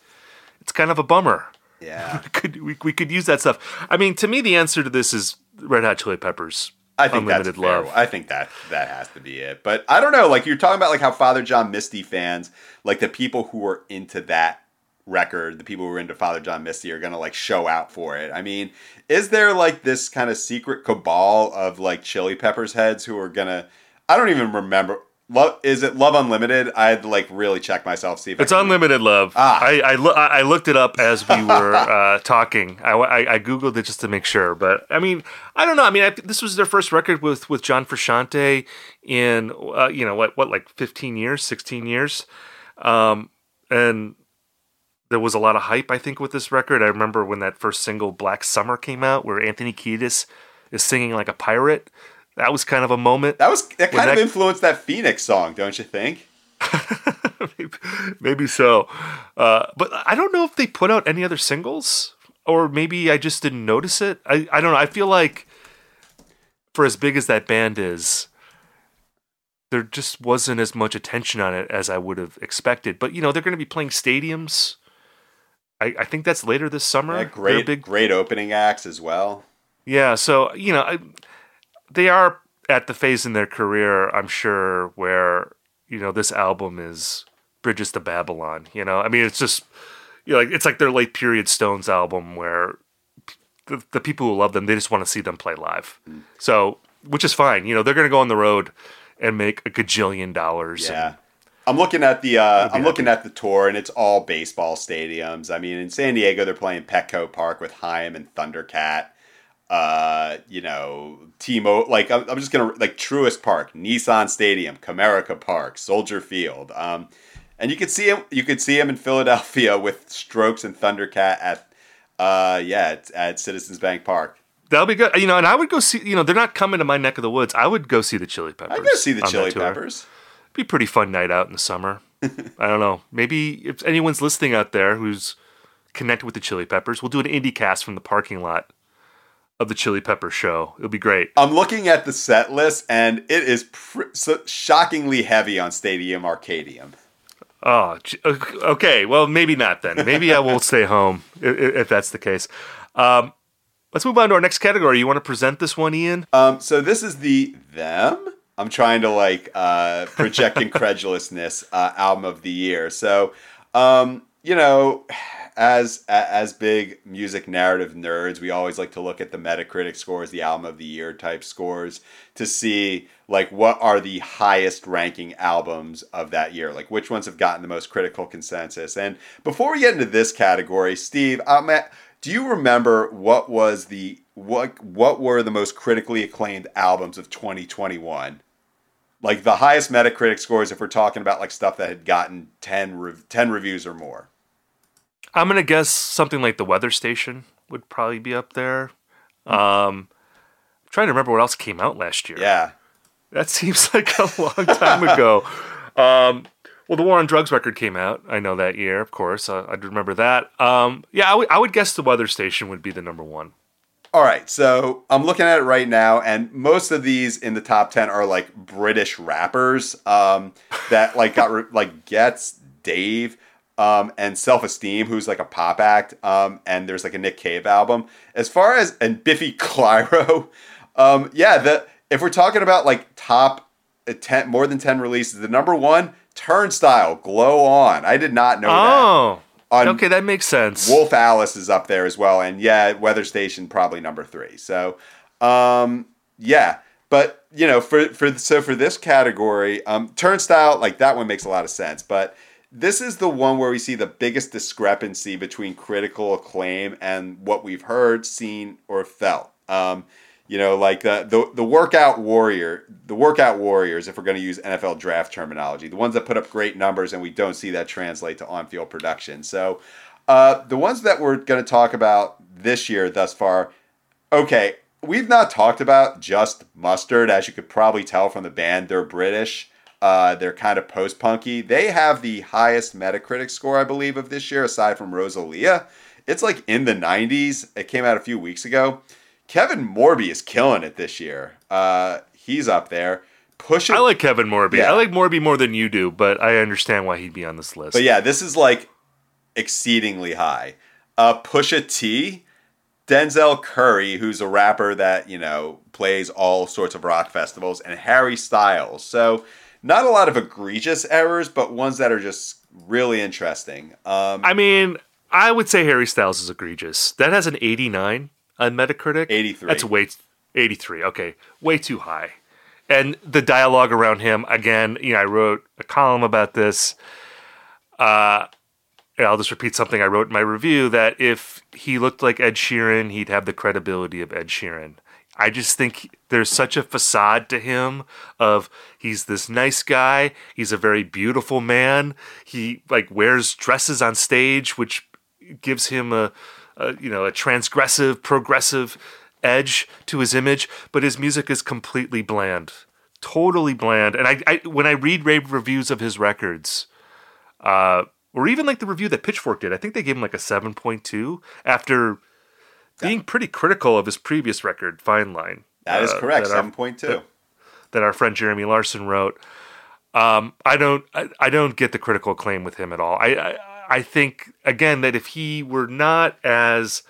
it's kind of a bummer. Yeah. We could we, we could use that stuff. I mean, to me, the answer to this is Red Hot Chili Peppers. I think Unlimited fair. Love. I think that that has to be it. But I don't know. Like you're talking about, like how Father John Misty fans, like the people who are into that record, the people who are into Father John Misty are gonna like show out for it. I mean, is there like this kind of secret cabal of like Chili Peppers heads who are gonna? I don't even remember. Love is it Love Unlimited? I had to like really check myself see if It's unlimited love. Ah. I I, I I looked it up as we were uh, talking. I, I, I googled it just to make sure. But I mean, I don't know. I mean, I, this was their first record with with John Frusciante in uh, you know what what like fifteen years, sixteen years, um, and there was a lot of hype. I think with this record. I remember when that first single Black Summer came out, where Anthony Kiedis is singing like a pirate. That was kind of a moment. That was that kind of that- influenced that Phoenix song, don't you think? maybe, maybe so. Uh, but I don't know if they put out any other singles, or maybe I just didn't notice it. I, I don't know. I feel like for as big as that band is, there just wasn't as much attention on it as I would have expected. But you know, they're going to be playing stadiums. I, I think that's later this summer. Yeah, great, big great opening acts as well. yeah, so you know, I, they are at the phase in their career, I'm sure, where you know this album is Bridges to Babylon. You know, I mean, it's just you know, like it's like their late period Stones album where the, the people who love them they just want to see them play live. So, which is fine. You know, they're going to go on the road and make a gajillion dollars. and- Yeah. I'm looking at the uh, I'm looking at the tour and it's all baseball stadiums. I mean, in San Diego they're playing Petco Park with Haim and Thundercat. Uh, you know, Timo like I'm, I'm just gonna like Truist Park, Nissan Stadium, Comerica Park, Soldier Field. Um, and you could see him. You could see him in Philadelphia with Strokes and Thundercat at uh yeah at, at Citizens Bank Park. That'll be good. You know, and I would go see. You know, they're not coming to my neck of the woods. I would go see the Chili Peppers. I'd go see the Chili. Peppers. be a pretty fun night out in the summer. I don't know. Maybe if anyone's listening out there who's connected with the Chili Peppers, we'll do an indie cast from the parking lot of the Chili Pepper show. It'll be great. I'm looking at the set list, and it is pr- so shockingly heavy on Stadium Arcadium. Oh, okay. Well, maybe not then. Maybe I will stay home if that's the case. Um, let's move on to our next category. You want to present this one, Ian? Um, so this is the them. I'm trying to like uh, project incredulousness uh, album of the year. So, um, you know, as as big music narrative nerds, we always like to look at the Metacritic scores, the album of the year type scores, to see like what are the highest ranking albums of that year, like which ones have gotten the most critical consensus. And before we get into this category, Steve, um, do you remember what was the what what were the most critically acclaimed albums of 2021? Like the highest Metacritic scores, if we're talking about like stuff that had gotten 10, rev- 10 reviews or more. I'm gonna guess something like the Weather Station would probably be up there. Um, I'm trying to remember what else came out last year. Yeah. That seems like a long time ago. Um, well, the War on Drugs record came out. I know that year, of course. Uh, I remember that. Um, yeah, I would- I would guess the Weather Station would be the number one. All right, so I'm looking at it right now, and most of these in the top ten are like British rappers um, that like got re- like Ghetts, Dave, um, and Self Esteem, who's like a pop act, um, and there's like a Nick Cave album. As far as and Biffy Clyro, um, yeah, the if we're talking about like top uh, ten, more than ten releases, the number one Turnstile, Glow On. I did not know that. On- okay, that makes sense. Wolf Alice is up there as well, and yeah, Weather Station probably number three. So, um, yeah, but you know, for for so for this category, um, Turnstile like that one makes a lot of sense, but this is the one where we see the biggest discrepancy between critical acclaim and what we've heard, seen, or felt. Um, you know, like the, the the workout warrior, the workout warriors, if we're going to use NFL draft terminology, the ones that put up great numbers, and we don't see that translate to on-field production. So, uh, the ones that we're going to talk about this year thus far, okay, we've not talked about just mustard, as you could probably tell from the band. They're British. Uh, they're kind of post-punky. They have the highest Metacritic score, I believe, of this year, aside from Rosalia. It's like in the 90s. It came out a few weeks ago. Kevin Morby is killing it this year. Uh, he's up there. Pushing. I like Kevin Morby. Yeah. I like Morby more than you do, but I understand why he'd be on this list. But yeah, this is like exceedingly high. Uh, Pusha T, Denzel Curry, who's a rapper that you know plays all sorts of rock festivals, and Harry Styles. So not a lot of egregious errors, but ones that are just really interesting. Um, I mean, I would say Harry Styles is egregious. That has an 89 on Metacritic. 83. That's way 83. Okay, way too high. And the dialogue around him again. You know, I wrote a column about this. Uh, and I'll just repeat something I wrote in my review that if he looked like Ed Sheeran, he'd have the credibility of Ed Sheeran. I just think there's such a facade to him of he's this nice guy, he's a very beautiful man. He like wears dresses on stage which gives him a, a you know, a transgressive, progressive edge to his image, but his music is completely bland. Totally bland. And I, I when I read rave reviews of his records, uh, or even like the review that Pitchfork did, I think they gave him like a 7.2 after being pretty critical of his previous record, Fine Line. that is uh, correct. that Seven point two. that our friend Jeremy Larson wrote. Um, I don't, I, I don't get the critical acclaim with him at all. I, I, I think again that if he were not as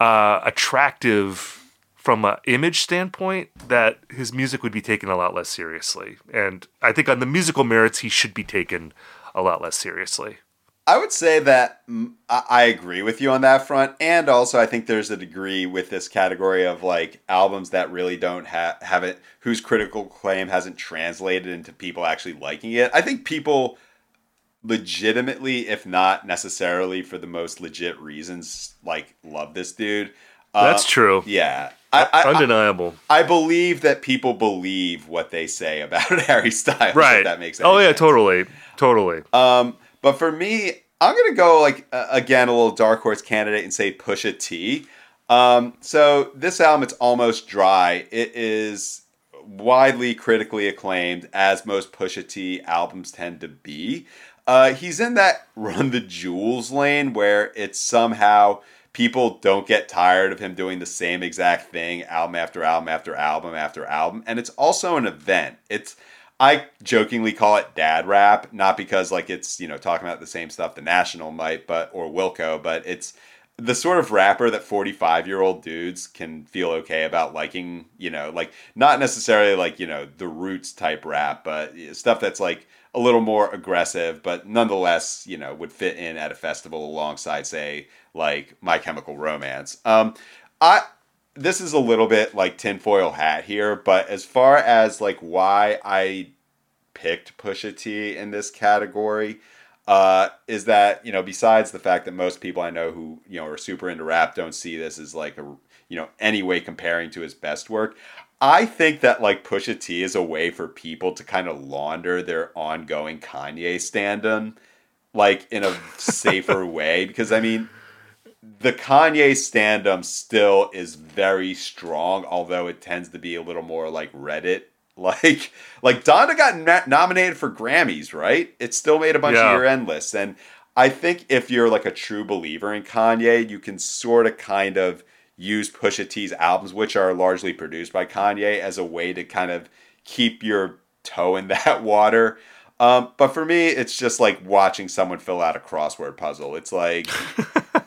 uh, attractive from an image standpoint, that his music would be taken a lot less seriously. And I think on the musical merits, he should be taken a lot less seriously. I would say that I agree with you on that front, and also I think there's a degree with this category of like albums that really don't have haven't whose critical claim hasn't translated into people actually liking it. I think people legitimately, if not necessarily for the most legit reasons, like love this dude. Uh, That's true. Yeah, I, I, I, Undeniable. I believe that people believe what they say about Harry Styles. if right. that makes sense. Oh, yeah, totally. Totally. Um, but for me, I'm gonna go like uh, again a little dark horse candidate and say Pusha T. Um, so this album, it's almost dry. It is widely critically acclaimed, as most Pusha T albums tend to be. Uh, he's in that run the jewels lane where it's somehow people don't get tired of him doing the same exact thing album after album after album after album, and it's also an event. It's I jokingly call it dad rap, not because like it's you know talking about the same stuff the National might, but or Wilco, but it's the sort of rapper that 45 year old dudes can feel okay about liking, you know, like not necessarily like, you know, the roots type rap, but stuff that's like a little more aggressive, but nonetheless, you know, would fit in at a festival alongside, say, like My Chemical Romance. Um, I this is a little bit like tinfoil hat here, but as far as like why I picked Pusha T in this category, uh, is that you know besides the fact that most people I know who you know are super into rap don't see this as like a you know any way comparing to his best work. I think that like Pusha T is a way for people to kind of launder their ongoing Kanye stand like in a safer way because I mean the Kanye standum still is very strong, although it tends to be a little more like Reddit. Like, like Donda got na- nominated for Grammys, right? It still made a bunch Yeah. of year end lists, and I think if you're like a true believer in Kanye, you can sort of kind of use Pusha T's albums, which are largely produced by Kanye, as a way to kind of keep your toe in that water. Um, but for me, it's just like watching someone fill out a crossword puzzle. It's like,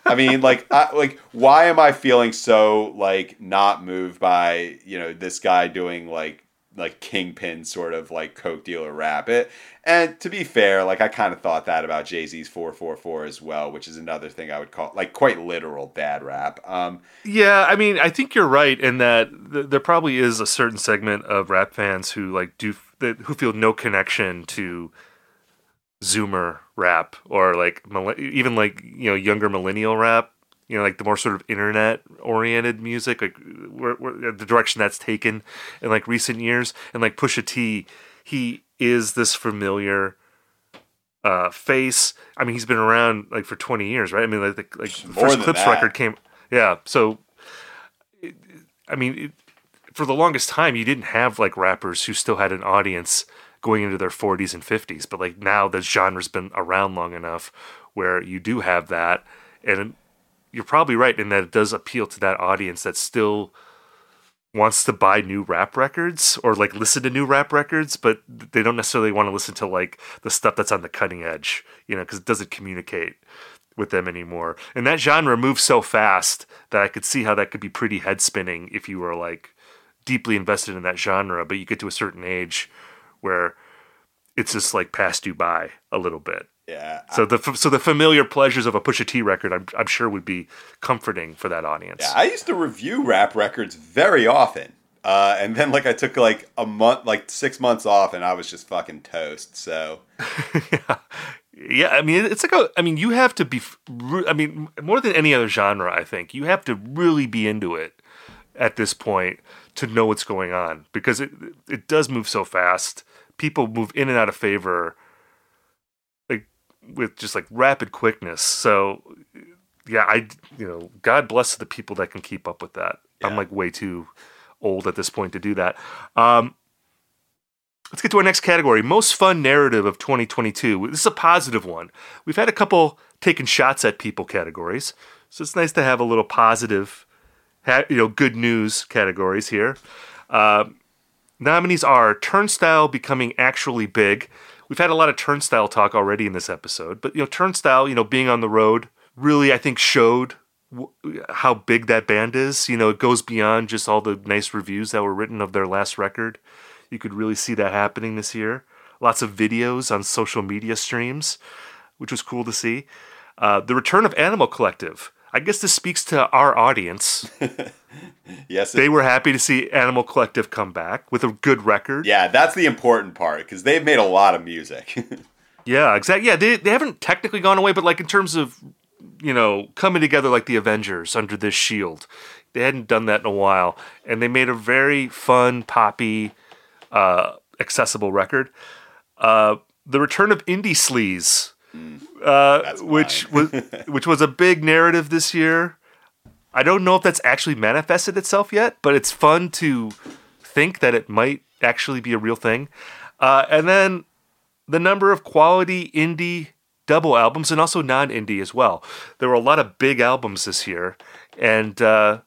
I mean, like, I, like, why am I feeling so like not moved by you know this guy doing like like kingpin sort of like coke dealer rap? It and to be fair, like I kind of thought that about Jay Z's four four four as well, which is another thing I would call like quite literal dad rap. Um, Yeah, I mean, I think you're right in that th- there probably is a certain segment of rap fans who like do that who feel no connection to Zoomer rap or like even like you know younger millennial rap. You know, like the more sort of internet oriented music, like where, where, the direction that's taken in like recent years, and like Pusha T, he is this familiar uh, face. I mean, he's been around like for twenty years, right? I mean, like the, like the first Clipse that. record came, yeah. So, it, I mean, it, for the longest time, you didn't have like rappers who still had an audience going into their forties and fifties, but like now the genre's been around long enough where you do have that, and you're probably right in that it does appeal to that audience that still wants to buy new rap records or like listen to new rap records, but they don't necessarily want to listen to like the stuff that's on the cutting edge, you know, because it doesn't communicate with them anymore. And that genre moves so fast that I could see how that could be pretty head spinning if you were like deeply invested in that genre, but you get to a certain age where it's just like passed you by a little bit. Yeah. So the so the familiar pleasures of a Pusha T record, I'm I'm sure would be comforting for that audience. Yeah, I used to review rap records very often. Uh, and then like I took like a month, like six months off, and I was just fucking toast. So yeah. yeah, I mean it's like a. I mean you have to be. I mean more than any other genre, I think you have to really be into it at this point to know what's going on because it it does move so fast. People move in and out of favor with just like rapid quickness. So yeah, I you know, God bless the people that can keep up with that. Yeah. I'm like way too old at this point to do that. Um, let's get to our next category: most fun narrative of 2022. This is a positive one. We've had a couple taking shots at people categories, so it's nice to have a little positive, you know, good news categories here. Uh, nominees are Turnstile becoming actually big we've had a lot of turnstile talk already in this episode, but you know, turnstile, you know, being on the road really, I think, showed w- how big that band is. You know, it goes beyond just all the nice reviews that were written of their last record. You could really see that happening this year. Lots of videos on social media streams, which was cool to see. Uh, the return of Animal Collective. I guess this speaks to our audience. yes, they were happy to see Animal Collective come back with a good record. Yeah, that's the important part because they've made a lot of music. yeah, exactly. Yeah, they they haven't technically gone away, but like in terms of you know coming together like the Avengers under this shield, they hadn't done that in a while, and they made a very fun, poppy, uh, accessible record. Uh, the return of indie sleaze uh, which was which was a big narrative this year. I don't know if that's actually manifested itself yet, but it's fun to think that it might actually be a real thing. Uh, and then the number of quality indie double albums and also non-indie as well. There were a lot of big albums this year, and uh,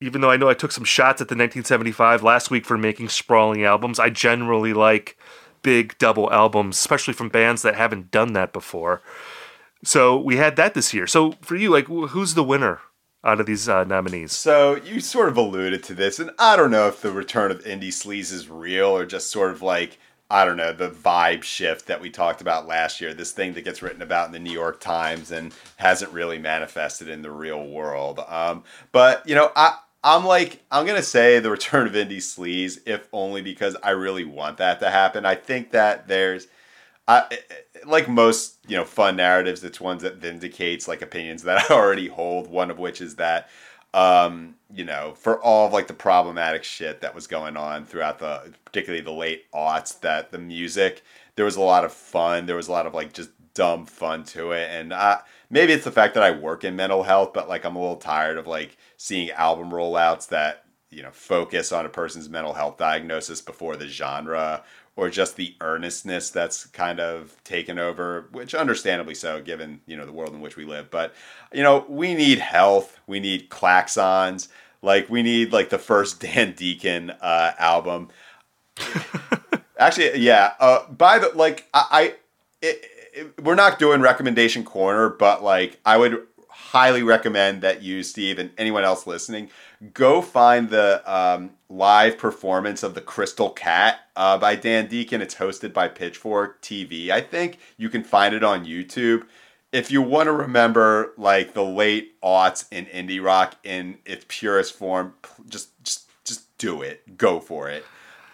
even though I know I took some shots at the 1975 last week for making sprawling albums, I generally like big double albums, especially from bands that haven't done that before. So we had that this year. So for you, like, who's the winner out of these uh, nominees? So you sort of alluded to this, and I don't know if the return of indie sleaze is real or just sort of like I don't know the vibe shift that we talked about last year. This thing that gets written about in the New York Times and hasn't really manifested in the real world. Um, but you know, I I'm like, I'm gonna say the return of indie sleaze, if only because I really want that to happen. I think that there's, I like most you know fun narratives. It's ones that vindicates like opinions that I already hold. One of which is that, um, you know, for all of like the problematic shit that was going on throughout the, particularly the late aughts, that the music there was a lot of fun. There was a lot of like just dumb fun to it, and I, maybe it's the fact that I work in mental health, but like I'm a little tired of like seeing album rollouts that you know focus on a person's mental health diagnosis before the genre or just the earnestness that's kind of taken over which understandably so given you know the world in which we live. But you know we need health. We need klaxons like we need like the first dan deacon uh, album. Actually yeah uh, by the like i, I it, we're not doing recommendation corner but like i would highly recommend that you, Steve, and anyone else listening, go find the um, live performance of the Crystal Cat uh, by Dan Deacon. It's hosted by Pitchfork TV. I think you can find it on YouTube. If you want to remember like the late aughts in indie rock in its purest form, just just just do it. Go for it.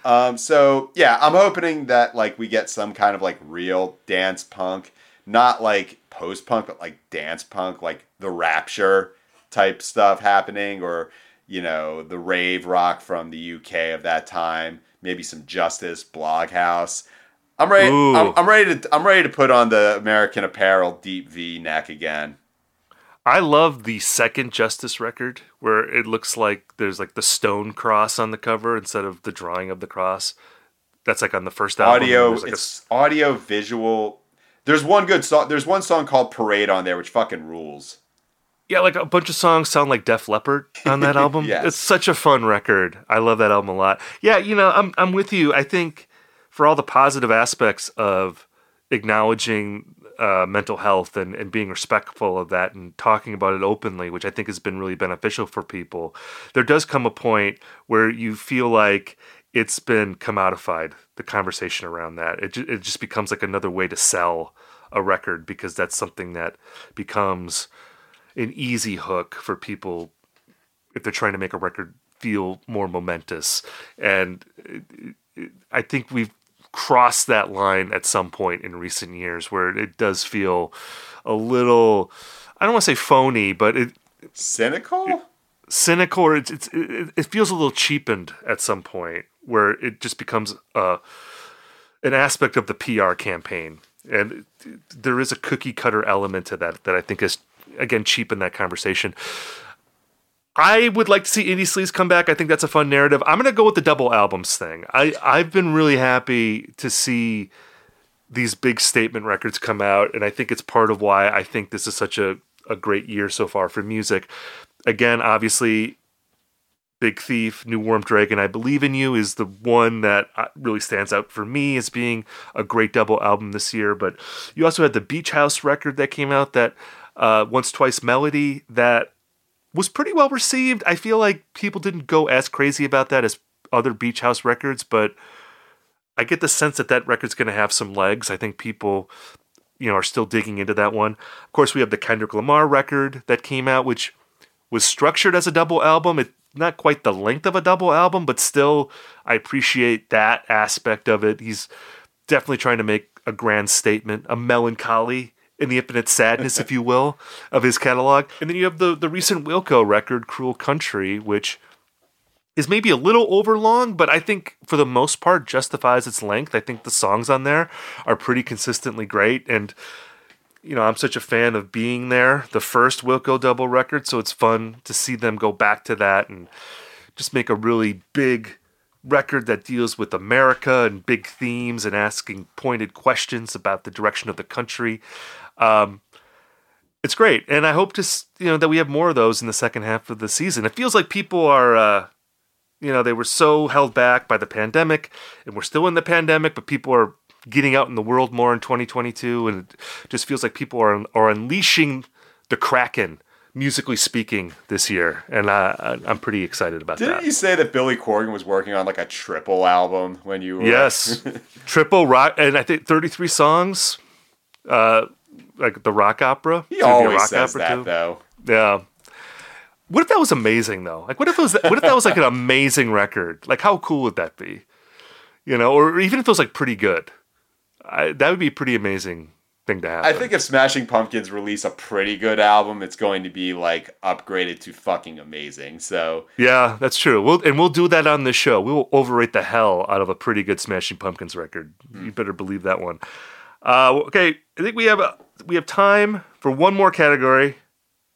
Um, so yeah, I'm hoping that like we get some kind of like real dance punk, not like post punk, but like dance punk, like the Rapture type stuff happening, or you know the rave rock from the UK of that time. Maybe some Justice, Bloghouse. I'm ready. I'm, I'm, ready to. I'm ready to put on the American Apparel deep V neck again. I love the second Justice record where it looks like there's like the stone cross on the cover instead of the drawing of the cross. That's like on the first album. Audio. Like it's a... audio visual there's one good song. There's one song called "Parade" on there, which fucking rules. Yeah, like a bunch of songs sound like Def Leppard on that album. Yes. It's such a fun record. I love that album a lot. Yeah, you know, I'm I'm with you. I think for all the positive aspects of acknowledging uh, mental health and, and being respectful of that and talking about it openly, which I think has been really beneficial for people, there does come a point where you feel like it's been commodified, the conversation around that. It, it just becomes like another way to sell a record because that's something that becomes an easy hook for people if they're trying to make a record feel more momentous. And it- it- I think we've crossed that line at some point in recent years where it does feel a little, I don't want to say phony, but it Cynical? cynical or it's, it's it, it feels a little cheapened at some point where it just becomes uh, an aspect of the PR campaign and there is a cookie cutter element to that that I think is again cheapened that conversation. I would like to see Indie Sleaze come back. I think that's a fun narrative. I'm gonna go with the double albums thing. I I've been really happy to see these big statement records come out, and I think it's part of why I think this is such a, a great year so far for music. Again, obviously, Big Thief, New Warm Dragon, I Believe in You is the one that uh, really stands out for me as being a great double album this year. But you also had the Beach House record that came out that uh, Once Twice Melody that was pretty well received. I feel like people didn't go as crazy about that as other Beach House records, but I get the sense that that record's going to have some legs. I think people, you know, are still digging into that one. Of course, we have the Kendrick Lamar record that came out, which was structured as a double album. It not quite the length of a double album, but still, I appreciate that aspect of it. He's definitely trying to make a grand statement, a Mellon Collie in the infinite sadness, if you will, of his catalog. And then you have the the recent Wilco record, "Cruel Country," which is maybe a little overlong, but I think for the most part justifies its length. I think the songs on there are pretty consistently great, and you know I'm such a fan of being there, the first Wilco double record, so it's fun to see them go back to that and just make a really big record that deals with America and big themes and asking pointed questions about the direction of the country. Um, it's great, and I hope to you know that we have more of those in the second half of the season. It feels like people are. Uh, you know, they were so held back by the pandemic, and we're still in the pandemic, but people are getting out in the world more in 2022, and it just feels like people are are unleashing the kraken, musically speaking, this year, and I, I- I'm pretty excited about that. Didn't you say that Billy Corgan was working on like a triple album when you were Yes, triple rock, and I think 33 songs, uh, like the rock opera. He It's gonna be a always rock says opera, that too. though. Yeah. What if that was amazing though? Like, what if it was? What if that was like an amazing record? Like, how cool would that be? You know, or even if it was like pretty good, I, that would be a pretty amazing thing to happen. I think if Smashing Pumpkins release a pretty good album, it's going to be like upgraded to fucking amazing. So Yeah, that's true. We'll and we'll do that on this show. We will overrate the hell out of a pretty good Smashing Pumpkins record. You better believe that one. Uh, okay, I think we have a, we have time for one more category.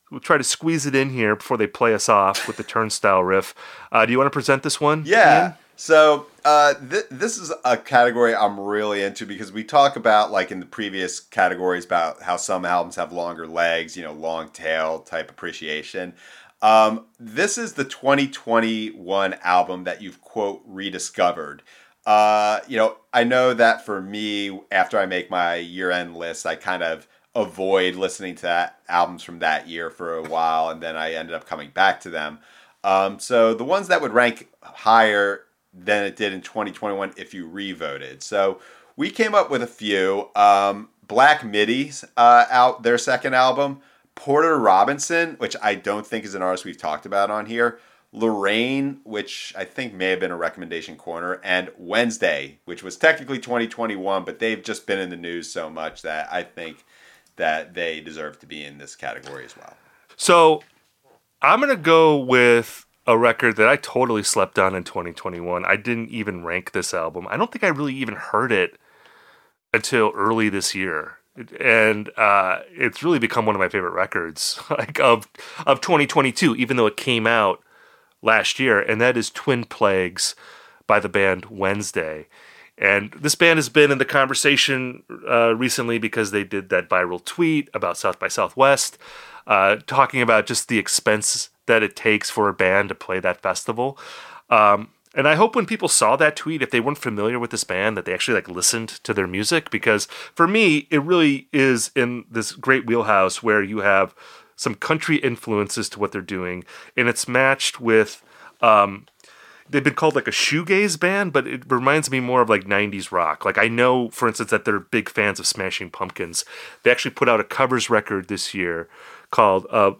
We'll try to squeeze it in here before they play us off with the turnstile riff. Uh, do you want to present this one? Yeah. Ian? So uh, th- this is a category I'm really into because we talk about like in the previous categories about how some albums have longer legs, you know, long tail type appreciation. Um, this is the 2021 album that you've quote rediscovered. Uh, you know, I know that for me, after I make my year end list, I kind of avoid listening to that, albums from that year for a while, and then I ended up coming back to them. Um, so the ones that would rank higher than it did in 2021 if you revoted. So we came up with a few. Um, Black Midi's uh, out their second album. Porter Robinson, which I don't think is an artist we've talked about on here. L'Rain, which I think may have been a recommendation corner, and Wednesday, which was technically 2021, but they've just been in the news so much that I think that they deserve to be in this category as well. So I'm gonna go with a record that I totally slept on in 2021. I didn't even rank this album. I don't think I really even heard it until early this year. And uh, it's really become one of my favorite records, like of of 2022, even though it came out last year, and that is Twin Plagues by the band Wednesday. And this band has been in the conversation uh, recently because they did that viral tweet about South by Southwest. uh, talking about just the expense that it takes for a band to play that festival. Um, and I hope when people saw that tweet, if they weren't familiar with this band, that they actually like listened to their music because for me, it really is in this great wheelhouse where you have some country influences to what they're doing, and it's matched with. Um, they've been called like a shoegaze band, but it reminds me more of like 90s rock. Like I know, for instance, that they're big fans of Smashing Pumpkins. They actually put out a covers record this year called uh,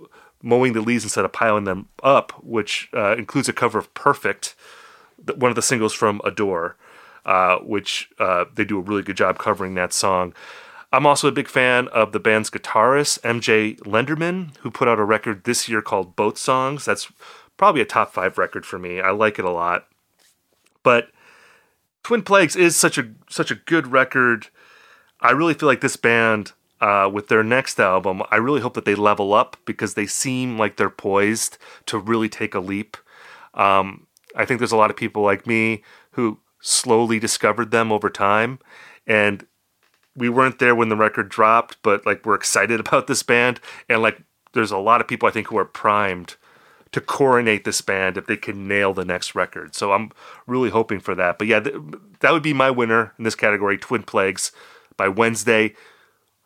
"Mowing the Leaves Instead of Piling Them Up," which uh, includes a cover of "Perfect." one of the singles from Adore, uh, which uh, they do a really good job covering that song. I'm also a big fan of the band's guitarist, MJ Lenderman, who put out a record this year called Boat Songs. That's probably a top five record for me. I like it a lot. But Twin Plagues is such a such a good record. I really feel like this band, uh, with their next album, I really hope that they level up because they seem like they're poised to really take a leap. Um, I think there's a lot of people like me who slowly discovered them over time and we weren't there when the record dropped but like we're excited about this band and like there's a lot of people I think who are primed to coronate this band if they can nail the next record. So I'm really hoping for that. But yeah, th- that would be my winner in this category, Twin Plagues by Wednesday.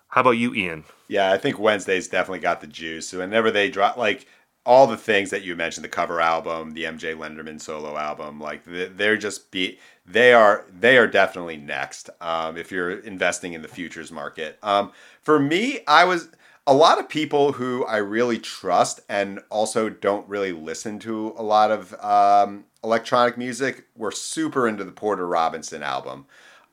How about you, Ian? Yeah, I think Wednesday's definitely got the juice. So whenever they drop, like all the things that you mentioned the cover album the mj lenderman solo album like they're just be they are they are definitely next um, if you're investing in the futures market um, for me i was a lot of people who i really trust and also don't really listen to a lot of um, electronic music were super into the porter robinson album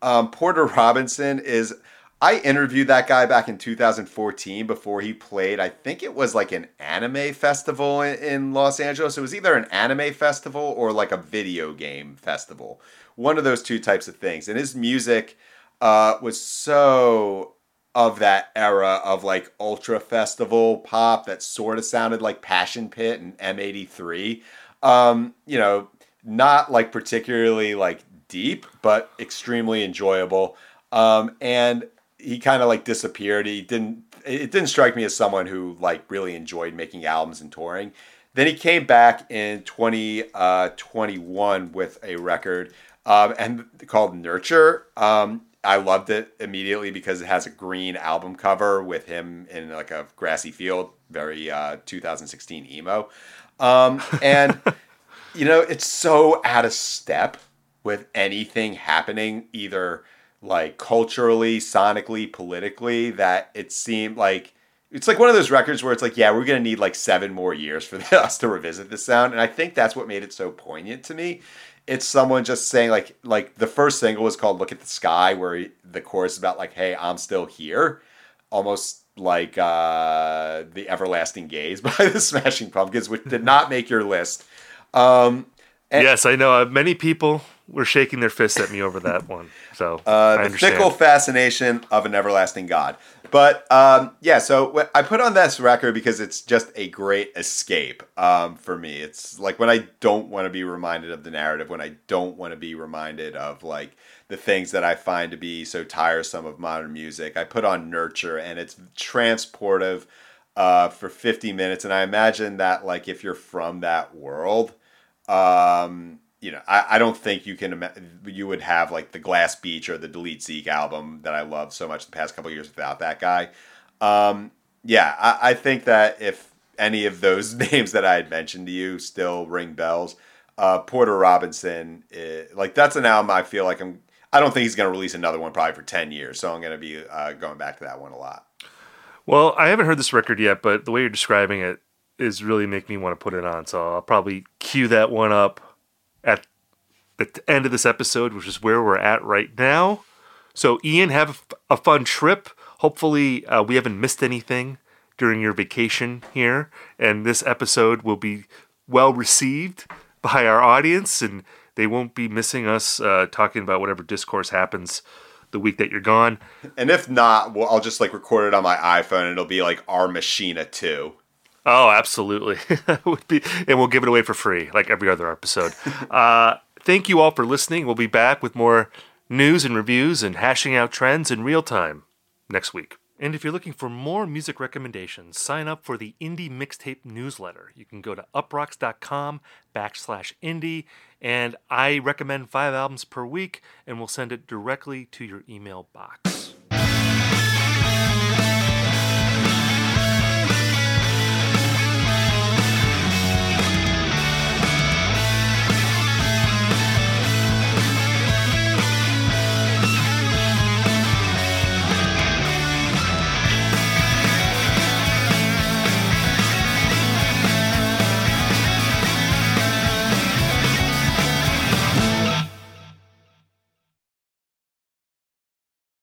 um, porter robinson is I interviewed that guy back in 2014 before he played. I think it was like an anime festival in, Los Angeles. It was either an anime festival or like a video game festival. One of those two types of things. And his music uh, was so of that era of like ultra festival pop that sort of sounded like Passion Pit and M83. Um, you know, not like particularly like deep, but extremely enjoyable. Um, and he kind of like disappeared. He didn't. It didn't strike me as someone who like really enjoyed making albums and touring. Then he came back in 2021 uh, with a record um, and called Nurture. Um, I loved it immediately because it has a green album cover with him in like a grassy field, very uh, 2016 emo. Um, and you know, it's so out of step with anything happening either like culturally, sonically, politically that it seemed like it's like one of those records where it's like, yeah, we're gonna need like seven more years for us to revisit this sound, and I think that's what made it so poignant to me. It's someone just saying like, like the first single was called "Look at the Sky," where he, the chorus is about like, "Hey, I'm still here," almost like uh, the Everlasting Gaze by the Smashing Pumpkins, which did not make your list. Um, yes, I know. Uh, many people were shaking their fists at me over that one. So uh, the fickle fascination of an everlasting God. But um, yeah, so I put on this record because it's just a great escape um, for me. It's like when I don't want to be reminded of the narrative, when I don't want to be reminded of like the things that I find to be so tiresome of modern music. I put on Nurture, and it's transportive uh, for 50 minutes. And I imagine that like if you're from that world. Um, you know, I, I don't think you can you would have like the Glass Beach or the Delete Zeke album that I love so much the past couple years without that guy. Um, yeah, I, I, think that if any of those names that I had mentioned to you still ring bells, uh, Porter Robinson, eh, like that's an album I feel like I'm. I don't think he's going to release another one probably for ten years, so I'm going to be uh, going back to that one a lot. Well, I haven't heard this record yet, but the way you're describing it is really making me want to put it on. So I'll probably cue that one up at the end of this episode, which is where we're at right now. So, Ian, have a fun trip. Hopefully, uh, we haven't missed anything during your vacation here, and this episode will be well received by our audience, and they won't be missing us uh, talking about whatever discourse happens the week that you're gone. And if not, well, I'll just like record it on my iPhone, and it'll be like our Machina II. Oh, absolutely. would be, and we'll give it away for free, like every other episode. uh, thank you all for listening. We'll be back with more news and reviews and hashing out trends in real time next week. And if you're looking for more music recommendations, sign up for the Indie Mixtape newsletter. You can go to uproxx.com backslash indie, and I recommend five albums per week, and we'll send it directly to your email box.